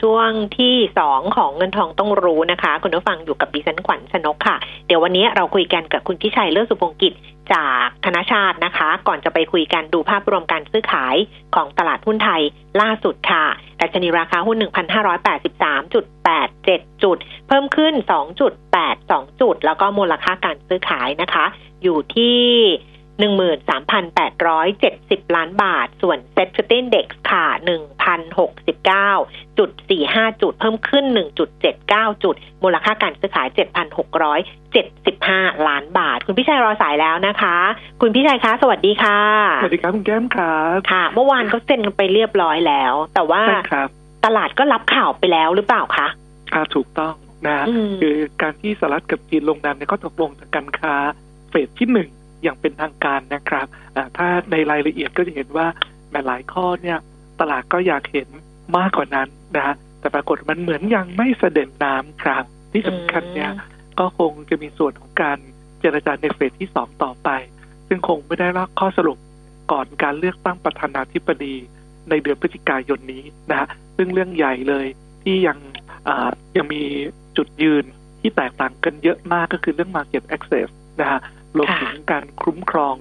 ช่วงที่สองของเงินทองต้องรู้นะคะ คุณผู้ฟังอยู่กับดิฉันขวัญชนกค่ะ เดี๋ยววันนี้เราคุยกันกับคุณพิชัยเลิศสุพงกิจจากธนาชาตินะคะ ก่อนจะไปคุยกันดูภาพรวมการซื้อขายของตลาดหุ้นไทยล่าสุดค่ะดัชนีราคาหุ้น 1,583.87 จุด เพิ่มขึ้น 2.82 จุด แล้วก็มูลค่าการซื้อขายนะคะ อยู่ที่ 13,870 ล้านบาท ส่วนเซ็ตฟิตินเด็กค่ะ 1,069.45 จุด เพิ่มขึ้น 1.79 จุด มูลค่าการซื้อขาย 7,675 ล้านบาท คุณพี่ชัยรอสายแล้วนะคะ คุณพี่ชัยคะ สวัสดีค่ะ สวัสดีครับ คุณแก้มครับค่ะ เมื่อวานเขาเซ็นกันไปเรียบร้อยแล้ว แต่ว่าใช่ครับตลาดก็รับข่าวไปแล้วหรือเปล่าคะอ่าถูกต้องนะอืมคือการที่สหรัฐกับจีนลงนามในข้อตกลงทางการค้าเฟสที่หนึ่ง อย่างเป็นทางการนะครับอ่าถ้าในรายละเอียดก็จะเห็นว่าแม้หลายข้อเนี่ยตลาดก็อยากเห็นมากกว่านั้นนะฮะแต่ปรากฏมันเหมือนยังไม่เสด็จน้ำครับ ที่สำคัญเนี่ยก็คงจะมีส่วนของการเจรจาในเฟสที่สองต่อไป ซึ่งคงไม่ได้รับข้อสรุปก่อนการเลือกตั้งประธานาธิบดีในเดือนพฤศจิกายนนี้นะฮะซึ่งเรื่องใหญ่เลยที่ยังอ่ายังมีจุดยืนที่แตกต่างกันเยอะมากก็คือเรื่อง Market Access นะฮะ รวมถึงการคุ้มครอง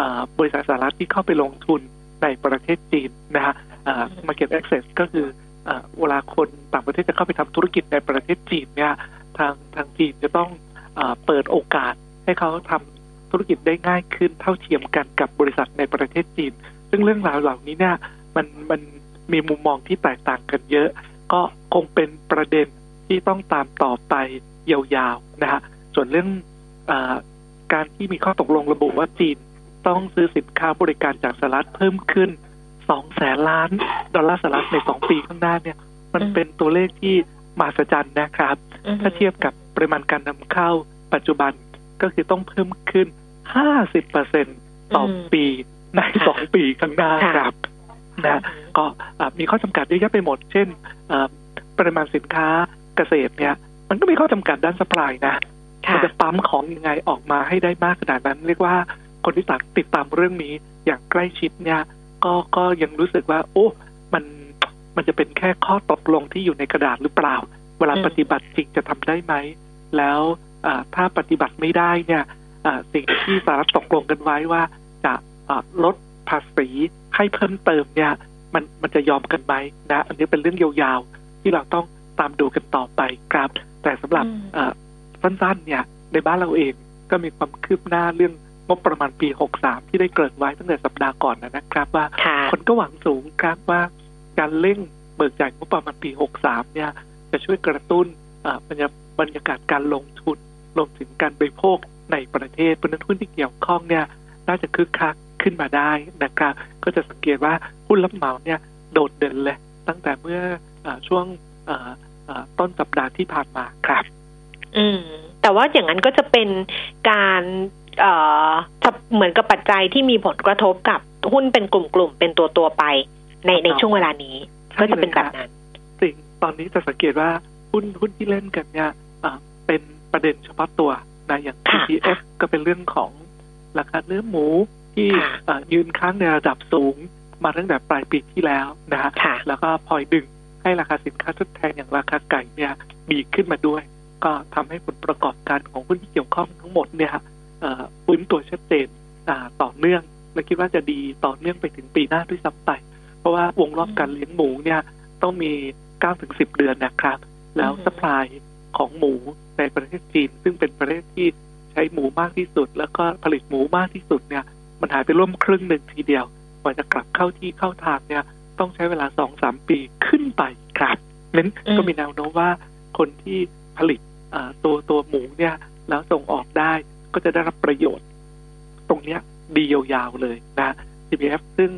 อาบริษัทสหรัฐที่เข้าไปลงทุนในประเทศจีนนะฮะอ่า Market Access ก็คืออาเวลาคนต่างประเทศจะเข้าไปทำธุรกิจในประเทศจีนเนี่ยทางทางจีนจะต้องอาเปิดโอกาสให้เขาทำธุรกิจได้ง่ายขึ้นเท่าเทียมกันกับบริษัทในประเทศจีน ซึ่งเรื่องราวเหล่านี้เนี่ยมันมันมีมุมมองที่แตกต่างกันเยอะ ก็คงเป็นประเด็นที่ต้องตามต่อไปยาวๆนะฮะส่วนเรื่องอา การที่มีข้อตกลงระบุว่าจีนต้องซื้อสินค้าบริการจากสหรัฐเพิ่มขึ้นสองแสนล้านดอลลาร์สหรัฐในสองปีข้างหน้าเนี่ย มันอืมเป็นตัวเลขที่มหัศจรรย์นะครับ ถ้าเทียบกับปริมาณการนำเข้าปัจจุบันก็คือต้องเพิ่มขึ้น50เปอร์เซ็นต่ออมปีในค่ะสองปีข้างหน้าค่ะครับนะก็อะมีข้อจำกัดเยอะแยะไปหมด เช่นอะปริมาณสินค้าเกษตรเนี่ย มันก็มีข้อจำกัดด้านสป라이นะค่ะ มันจะปั๊มของยังไงออกมาให้ได้มากขนาดนั้น เรียกว่าคนที่ติดตามเรื่องนี้อย่างใกล้ชิดเนี่ย ก็ก็ยังรู้สึกว่า โอ้ มันมันจะเป็นแค่ข้อตกลงที่อยู่ในกระดาษหรือเปล่า เวลาอืมปฏิบัติจริงจะทำได้ไหม แล้วอ่าถ้าปฏิบัติไม่ได้เนี่ยอ่าสิ่งที่สหรัฐตกลงกันไว้ว่าจะอ่าลดภาษีให้เพิ่มเติมเนี่ย มันมันจะยอมกันไหมนะ อันนี้เป็นเรื่องยาวๆ ที่เราต้องตามดูกันต่อไปครับ แต่สำหรับอืมเอ่อ สั้นๆ เนี่ย ในบ้านเราเองก็มีความคืบหน้าเรื่องงบประมาณปี 63 ที่ได้เกริ่นไว้ตั้งแต่สัปดาห์ก่อนนะครับ ว่าค่ะคนก็หวังสูงครับว่าการเร่งเบิกจ่ายงบประมาณปี 63 เนี่ย จะช่วยกระตุ้นเอ่อบรรยาบรรยากาศการลงทุนรวมถึงการบริโภคในประเทศเพราะฉะนั้นหุ้นที่เกี่ยวข้องเนี่ยน่าจะคึกคักขึ้นมาได้นะครับ ก็จะสังเกตว่าหุ้นรับเหมาเนี่ยโดดเด่นเลย ตั้งแต่เมื่อเออช่วงเอ่อเอ่อต้นสัปดาห์ที่ผ่านมาครับ อืม แต่ว่าอย่างนั้นก็จะเป็นการเอ่อถ้าเหมือนกับปัจจัยที่มีผลกระทบกับหุ้นเป็นกลุ่มๆเป็นตัวตัวๆไป ในในครับช่วงเวลานี้ ก็จะเป็นแบบนั้นสิ่งตอนนี้จะสังเกตว่าหุ้นหุ้นที่เล่นกันเนี่ยเอ่อเป็นประเด็นเฉพาะตัวนะอย่างค่ะ ETF ก็เป็นเรื่องของราคาเนื้อหมูที่ค่ะเอ่อยืนค้างในระดับสูงมาตั้งแต่ปลายปีที่แล้วนะฮะค่ะแล้วก็พลอยดึงให้ราคาสินค้าทดแทนอย่างราคาไก่เนี่ยมีขึ้นมาด้วย ก็ทำให้ผลประกอบการของหุ้นที่เกี่ยวข้องทั้งหมดเนี่ยเอ่อฟื้นตัวชัดเจนอ่าต่อเนื่องและคิดว่าจะดีต่อเนื่องไปถึงปีหน้าด้วยซ้ำไป เพราะว่าวงรอบการเลี้ยงหมูเนี่ยต้องมี 9-10ถึง10เดือนนะครับ แล้วอือฮึสป라이ของหมูในประเทศจีน ซึ่งเป็นประเทศที่ใช้หมูมากที่สุด แล้วก็ผลิตหมูมากที่สุดเนี่ยมันหายไปร่วมครึ่งหนึ่งทีเดียวกว่าจะกลับเข้าที่เข้าทางเนี่ยต้องใช้เวลาสองสามปีขึ้นไปครับนั้นอืมก็มีแนวโน้มว่าคนที่ผลิตอ่า ตัวตัวหมูเนี่ยแล้วส่งออกได้ก็จะได้รับประโยชน์ ตรงเนี้ยดียาวๆเลยนะ CPF ซึ่ง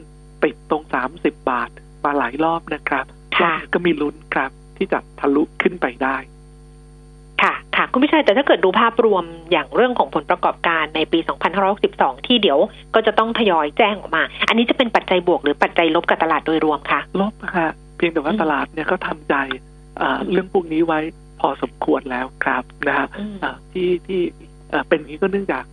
ติดตรง 30 บาทมาหลายรอบนะครับรอบค่ะนี้ก็มีลุ้นครับที่จะทะลุขึ้นไปได้ค่ะค่ะคุณพิชัยแต่ถ้าเกิดดูภาพรวมอย่างเรื่องของผลประกอบการในปี 2562 ที่เดี๋ยวก็จะต้องทยอยแจ้งออกมา อันนี้จะเป็นปัจจัยบวกหรือปัจจัยลบกับตลาดโดยรวมคะลบนะฮะเพียงแต่ว่าอืมตลาดเนี่ยก็ทำใจอ่าเรื่องพวกนี้ไว้พ อสมควรแล้วครับนะฮะอืมอ่าที่ที่อ่าเป็นอย่างนี้ก็เนื่องจาก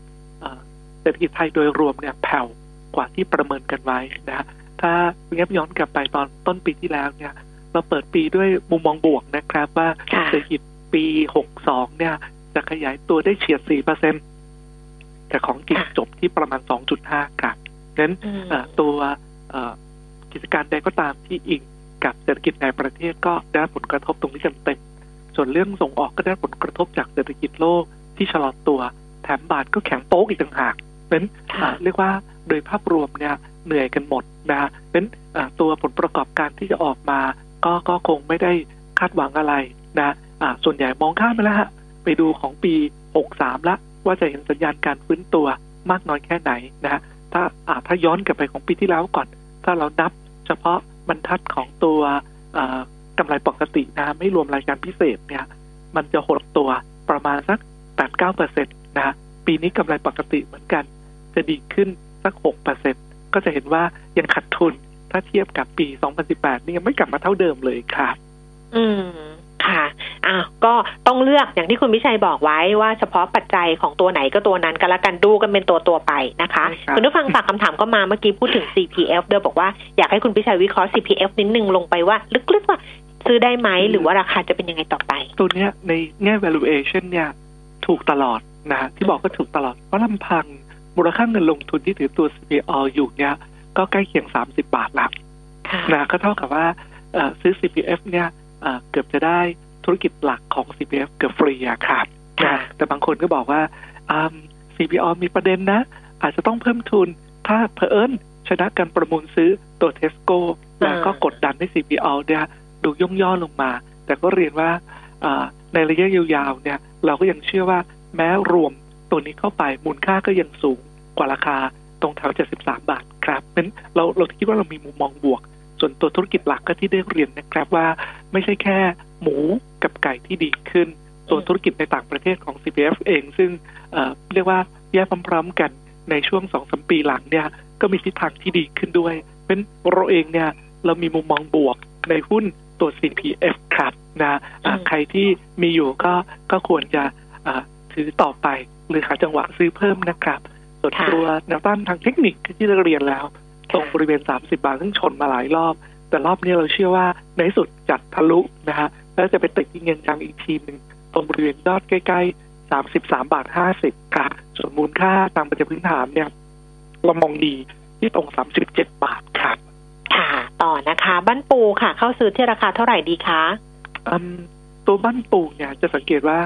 อ่าเศรษฐกิจไทยโดยรวมเนี่ยแผ่วกว่าที่ประเมินกันไว้นะฮะถ้าเงียบย้อนกลับไปตอนต้นปีที่แล้วเนี่ย เราเปิดปีด้วยมุมมองบวกนะครับ ว่าค่ะเศรษฐกิจปี 62 เนี่ย จะขยายตัวได้เฉียด4%ขแต่ของกิจจบที่ประมาณ 2.5 ครับนั้นตัวกิจการใดก็ตามที่อิงกับเศรษฐกิจในประเทศก็ได้ผลกระทบตรงนี้กันเต็ม ส่วนเรื่องส่งออกก็ได้ผลกระทบจากเศรษฐกิจโลกที่ชะลอตัว แถมบาทก็แข็งโป๊กอีกต่างหากเป็นเรียกว่าโดยภาพรวมเนี่ยเหนื่อยกันหมดนะเป็นตัวผลประกอบการที่จะออกมา ก็ก็คงไม่ได้คาดหวังอะไรนะส่วนใหญ่มองข้ามไปแล้วฮะไปดูของปี 63 ละ ว่าจะเห็นสัญญาณการฟื้นตัวมากน้อยแค่ไหนนะถ้าถ้าย้อนกลับไปของปีที่แล้วก่อน ถ้าเรานับเฉพาะบรรทัดของตัว กำไรปกตินะไม่รวมรายการพิเศษเนี่ย มันจะหดตัวประมาณสักแปดเก้าเปอร์เซ็นตนะปีนี้กำไรปกติเหมือนกัน จะดีขึ้นสักหกเปอร์เซ็นก็จะเห็นว่ายังขาดทุนถ้าเทียบกับปีสองพันสิบแปดนี่ยังไม่กลับมาเท่าเดิมเลยครับ อืม ค่ะอ้าวก็ต้องเลือกอย่างที่คุณวิชัยบอกไว้ว่าเฉพาะปัจจัยของตัวไหนก็ตัวนั้นก็แล้วกันดูกันเป็นตัวตัวไปนะคะ คุณผู้ฟังฝากคำถามก็มาเมื่อกี้พูดถึง CPF เดิมบอกว่าอยากให้คุณวิชัยวิเคราะห์ CPF นิดนึงลงไปว่า ลึกๆว่า ซื้อได้ไหมหรือว่าราคาจะเป็นยังไงต่อไป ตัวเนี้ยในแง่ valuation เนี่ยถูกตลอดนะที่บอกก็ถูกตลอด เพราะลำพังมูลค่าเงินลงทุนที่ถือตัว CPO อยู่เนี่ยก็ใกล้เคียง 30 บาทละนะก็เท่ากับว่าซื้อ CPF เนี่ยเกือบจะได้ธุรกิจหลักของ CPF เกือบฟรีอะครับนะแต่บางคนก็บอกว่า CPO มีประเด็นนะ อาจจะต้องเพิ่มทุนถ้าเพอเอิญชนะการประมูลซื้อตัวเทสโก้แล้วก็กดดันให้ CPO เนี่ย ดูย่องย่อลงมา แต่ก็เรียนว่าในระยะยาวๆเนี่ยเราก็ยังเชื่อว่าแม้รวมตัวนี้เข้าไปมูลค่าก็ยังสูงกว่าราคาตรงแถว73 บาทครับเพราะเราเราคิดว่าเรามีมุมมองบวก ส่วนตัวธุรกิจหลักก็ที่ได้เรียนนะครับว่า ไม่ใช่แค่หมูกับไก่ที่ดีขึ้นตัวนธุรกิจในต่างประเทศของ CPF เอง ซึ่งเรียกว่าแยกพร้อมๆกันในช่วงสองสมปีหลังเนี่ยก็มีทิศทางที่ดีขึ้นด้วย เป็นเราเองเนี่ยเรามีมุมมองบวกในหุ้น ตัว CPF ครับนะใครที่มีอยู่ก็ก็ควรจะถือต่อไป หรือหาจังหวะซื้อเพิ่มนะครับ ส่วนตัวแนวต้านทางเทคนิคที่เราเรียนแล้ว ตรงบริเวณ 30 บาทซึ่งชนมาหลายรอบ แต่รอบนี้เราเชื่อว่าในสุดจัดทะลุนะฮะแล้วจะไปติดที่เงินจังอีกทีหนึ่งตรงบริเวณยอดใกล้ๆ 33 บาท 50ค่ะส่วนมูลค่าตามปัจจัยพื้นฐานเนี่ยเรามองดีที่ตรง 37 บาทครับ ค่ะ ต่อนะคะบ้านปูค่ะ เข้าซื้อที่ราคาเท่าไหร่ดีคะตัวบ้านปูเนี่ยจะสังเกตว่า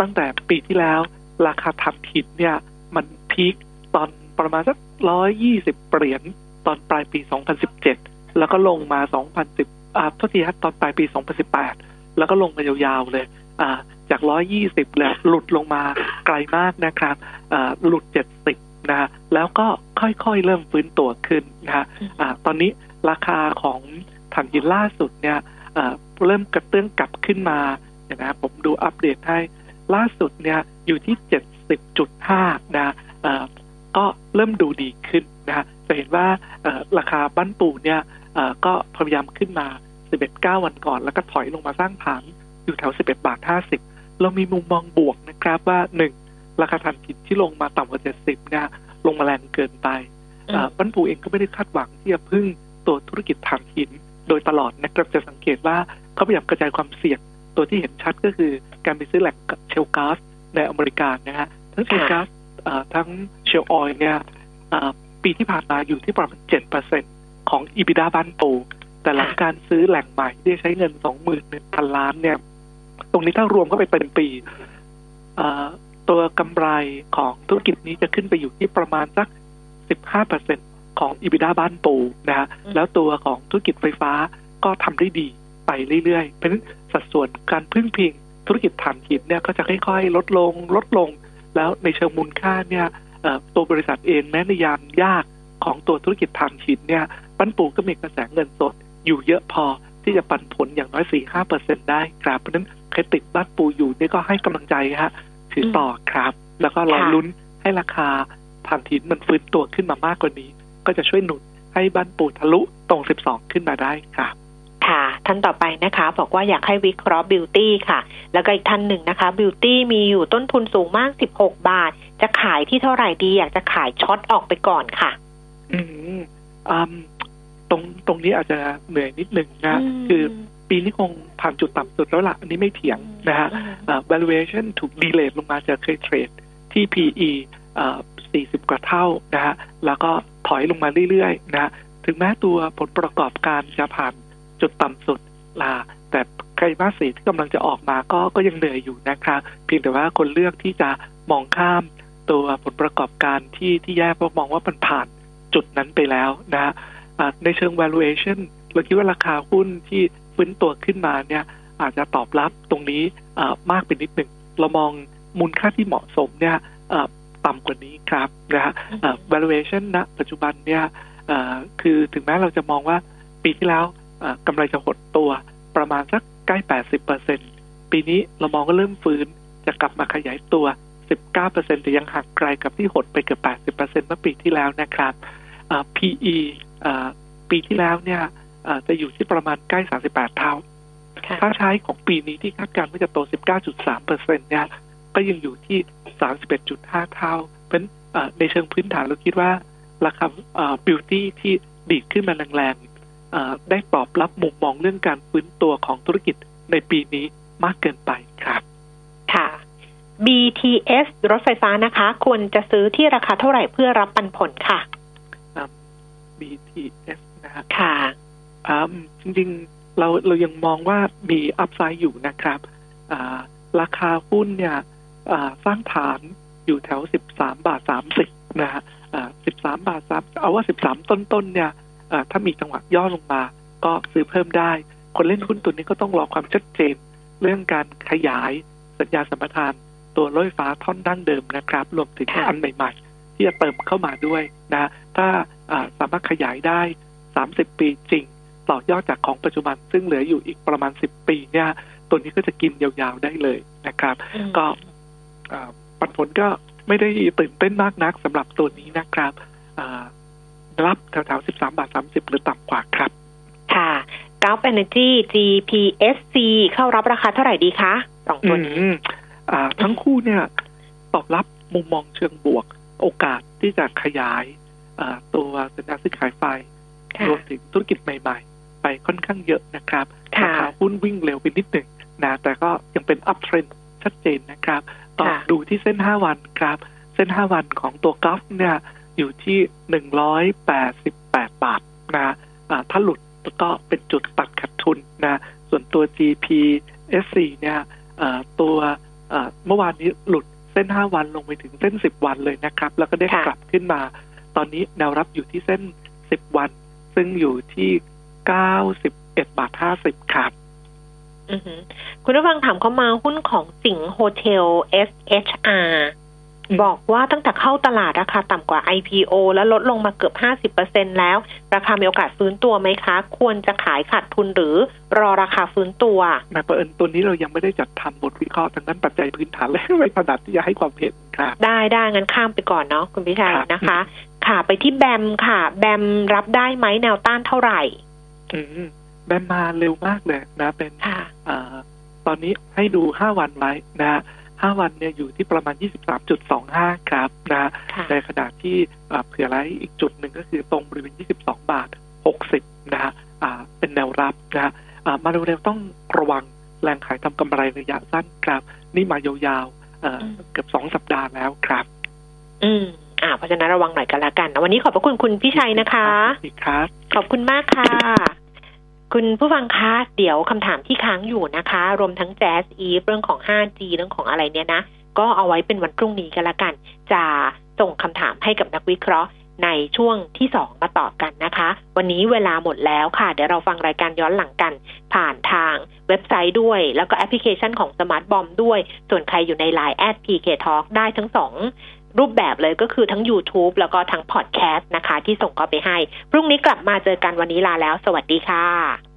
ตั้งแต่ปีที่แล้ว ราคาทำผิดเนี่ย มันพีคตอนประมาณสักร้อยยี่สิบเหรียญตอนปลายปีสองพันสิบเจ็ดแล้วก็ลงมา 2010อ่าทษทีครับตอนปลายปีสองพันสิบแปดแล้วก็ลงมายาวๆเลย อ่า จาก 120 เนี่ย หลุดลงมาไกลมากนะครับ อ่า หลุสิบ นะฮะแล้วก็ค่อยๆ เริ่มฟื้นตัวขึ้นนะฮะตอนนี้ราคาของถังหินล่าสุดเนี่ยเริ่มกระเตื้องกลับขึ้นมานี่ยนะผมดูอัปเดตให้ล่าสุดเนี่ยอยู่ที่ 70.5 นะก็เริ่มดูดีขึ้นนะจะเห็นว่าราคาบ้านปูเนี่ยก็พยายามขึ้นมา 11.9 วันก่อน แล้วก็ถอยลงมาสร้างฐานอยู่แถว 11 บาท 50 เรามีมุมมองบวกนะครับว่า 1 ราคาถ่านหินที่ลงมาต่ำกว่า70เนี่ยลงมาแรงเกินไปบ้านปูเองก็ไม่ได้คาดหวังที่จะพึ่งตัวธุรกิจถ่านหิน โดยตลอดนะครับจะสังเกตว่าเขาพยายามกระจายความเสี่ยงตัวที่เห็นชัดก็คือการไปซื้อแหล่งเชลก๊าซในอเมริกานะฮะทั้งเชลก๊าซทั้งเชลออยเนี่ยปีที่ผ่านมาอยู่ที่ประมาณเจ็ดเปอร์เซ็นของอีบิดาบ้านปูแต่หลังการซื้อแหล่งใหม่ที่ใช้เงินสองหมื่นหนึ่งพันล้านเนี่ย ตรงนี้ถ้ารวมก็ไปเป็นปี ตัวกำไรของธุรกิจนี้จะขึ้นไปอยู่ที่ประมาณสักสิบห้าเปอร์เซ็นของอีบิดาบ้านปูนะฮะแล้วตัวของธุรกิจไฟฟ้าก็ทำได้ดีไปเรื่อยๆ เพราะฉะนั้นสัดส่วนการพึ่งพิงธุรกิจถ่านหินเนี่ยก็จะค่อยๆ ลดลงลดลง แล้วในเชิงมูลค่าเนี่ยตัวบริษัทเองแม้ในยามยากของตัวธุรกิจถ่านหินเนี่ยปั้นปูก็มีกระแสเงินสด อยู่เยอะพอที่จะปันผลอย่างน้อยสี่ห้าเปอร์เซ็นได้ครับเพราะนั้นใครติดบ้านปูอยู่นี่ก็ให้กำลังใจฮะ ถือต่อครับ แล้วก็รอลุ้นให้ราคาถ่านหินมันฟื้นตัวขึ้นมามากกว่านี้ ก็จะช่วยหนุนให้บ้านปูทะลุตรงสิบสองขึ้นมาได้ครับค่ะท่านต่อไปนะคะ บอกว่าอยากให้วิเคราะห์บิวตี้ค่ะ แล้วก็อีกท่านหนึ่งนะคะบิวตี้มีอยู่ต้นทุนสูงมากสิบหกบาท จะขายที่เท่าไหร่ดี อยากจะขายช็อตออกไปก่อนค่ะ อืมอืมตรงตรงนี้อาจจะเหนื่อยนิดหนึ่งนะ คือ ปีนี้คงผ่านจุดต่ำสุดแล้วละ่ะ อันนี้ไม่เถียงนะฮะ valuation ถูกดีเลทลงมาจากเคยเทรดที่ PE 40 กว่าเท่านะฮะ แล้วก็ถอยลงมาเรื่อยๆนะฮะ ถึงแม้ตัวผลประกอบการจะผ่านจุดต่ำสุดลาแต่ไตรมาสสี่ที่กำลังจะออกมาก็ก็ยังเหนื่อยอยู่นะครับ เพียงแต่ว่าคนเลือกที่จะมองข้ามตัวผลประกอบการที่ที่แย่เพราะมองว่ามันผ่านจุดนั้นไปแล้วนะฮะในเชิง valuation เราคิดว่าราคาหุ้นที่ ฟื้นตัวขึ้นมาเนี่ยอาจจะตอบรับตรงนี้มากเป็นนิดหนึ่งเรามองมูลค่าที่เหมาะสมเนี่ยต่ำกว่านี้ครับนะฮะ valuation ณปัจจุบันเนี่ยคือถึงแม้เราจะมองว่าปีที่แล้วกำไรจะหดตัวประมาณสักใกล้ 80%ปีนี้เรามองก็เริ่มฟื้นจะกลับมาขยายตัว 19%แต่ยังห่างไกลกับที่หดไปเกือบ 80%เมื่อปีที่แล้วนะครับ PE ปีที่แล้วเนี่ย จะอยู่ที่ประมาณใกล้ 38 เท่าถ้าใช้ของปีนี้ที่คาดการณ์ว่าจะโต 19.3%เนี่ยก็ยังอยู่ที่ 31.5 เท่า เป็นในเชิงพื้นฐานเราคิดว่า ราคาบิวตี้ที่ดีขึ้นมาแรงๆได้ตอบรับมุมมองเรื่องการฟื้นตัวของธุรกิจในปีนี้มากเกินไปครับ ค่ะ BTS รถไฟฟ้านะคะ ควรจะซื้อที่ราคาเท่าไหร่เพื่อรับปันผลค่ะ BTS นะฮะค่ะ จริงๆเราเรายังมองว่ามีอัพไซด์อยู่นะครับราคาหุ้นเนี่ยสร้างฐานอยู่แถว 13 บาท 30 นะฮะ13 บาท3เอาว่า 13 ต้นๆเนี่ยถ้ามีจังหวะย่อลงมา ก็ซื้อเพิ่มได้ คนเล่นหุ้นตัวนี้ก็ต้องรอความชัดเจน เรื่องการขยายสัญญาสัมปทาน ตัวรถไฟฟ้าท่อนดั้งเดิมนะครับ รวมถึงอันใหม่ๆ ที่จะเติมเข้ามาด้วยนะ ถ้าสามารถขยายได้ 30 ปีจริง ต่อยอดจากของปัจจุบันซึ่งเหลืออยู่อีกประมาณ10ปีเนี่ยตัวนี้ก็จะกินยาวๆได้เลยนะครับ ก็ปันผลก็ไม่ได้ตื่นเต้นมากนักสำหรับตัวนี้นะครับรับแถวๆ13บาท30หรือต่ำกว่าครับ ค่ะก u l f Energy GPSC เข้ารับราคาเท่าไหร่ดีคะสองตัวนี้ทั้งคู่เนี่ยตอบรับมุมมองเชิงบวก โอกาสที่จะขยายตัวสัญญาซื้อขายไฟรวมถึงธุรกิจใหม่ ๆ ไปค่อนข้างเยอะนะครับราคาหุ้นวิ่งเร็วไปนิดหนึ่งนะแต่ก็ยังเป็นอัพเทรนชัดเจนนะครับต่อดูที่เส้นห้าวันครับ เส้นห้าวันของตัวกราฟเนี่ยอยู่ที่หนึ่งร้อยแปดสิบแปดบาทนะถ้าหลุดก็เป็นจุดตัดขาดทุนนะส่วนตัว GP S4 เนี่ยตัวเมื่อวานนี้หลุดเส้นห้าวันลงไปถึงเส้นสิบวันเลยนะครับ แล้วก็ได้กลับขึ้นมา ตอนนี้แนวรับอยู่ที่เส้นสิบวัน ซึ่งอยู่ที่ เก้าสิบเอ็ดบาทห้าสิบครับคุณผู้ฟังถามเข้ามาหุ้นของสิงห์โฮเทล SHR บอกว่าตั้งแต่เข้าตลาดราคาต่ำกว่า IPO แล้วลดลงมาเกือบ50%แล้ว ราคามีโอกาสฟื้นตัวไหมคะ ควรจะขายขาดทุนหรือรอราคาฟื้นตัวนะเปินตัวนี้เรายังไม่ได้จัดทำบทวิเคราะห์ทางด้านปัจจัยพื้นฐานเลยไม่ถนัดที่จะให้ความเห็นครับได้ได้งั้นข้ามไปก่อนเนาะคุณพิชัยนะคะ ค่ะไปที่แบมค่ะ แบมรับได้ไหมแนวต้านเท่าไหร่ อืมแบมมาเร็วมากเลยนะ เป็นอตอนนี้ให้ดูห้าวันไว้นะห้าวันเนี่ยอยู่ที่ประมาณ 23.25 ครับนะในขณะที่เผื่อไรอีกจุดหนึ่งก็คือตรงบริเวณ 22 บาท 60 นะฮะเป็นแนวรับนะมาเร็วๆต้องระวังแรงขายทำกำไรระยะสั้นครับ นี่มายาวๆเกือบสองสัปดาห์แล้วครับ อืม อ่าเพราะฉะนั้นระวังหน่อยกันละกัน วันนี้ขอบพระคุณคุณพี่ชัยนะคะครับขอบคุณมากค่ะ คุณผู้ฟังคะเดี๋ยวคำถามที่ค้างอยู่นะคะ รวมทั้งแจ๊สอีฟเรื่องของ 5G เรื่องของอะไรเนี่ยนะ ก็เอาไว้เป็นวันพรุ่งนี้กันละกัน จะส่งคำถามให้กับนักวิเคราะห์ในช่วงที่สองมาตอบกันนะคะ วันนี้เวลาหมดแล้วค่ะ เดี๋ยวเราฟังรายการย้อนหลังกัน ผ่านทางเว็บไซต์ด้วย แล้วก็แอปพลิเคชันของ Smart Bomb ด้วย ส่วนใครอยู่ใน Line at PK Talk ได้ทั้งสอง รูปแบบเลยก็คือทั้ง YouTube แล้วก็ทั้งพอดแคสต์นะคะ ที่ส่งก็ไปให้ พรุ่งนี้กลับมาเจอกันวันนี้ลาแล้ว สวัสดีค่ะ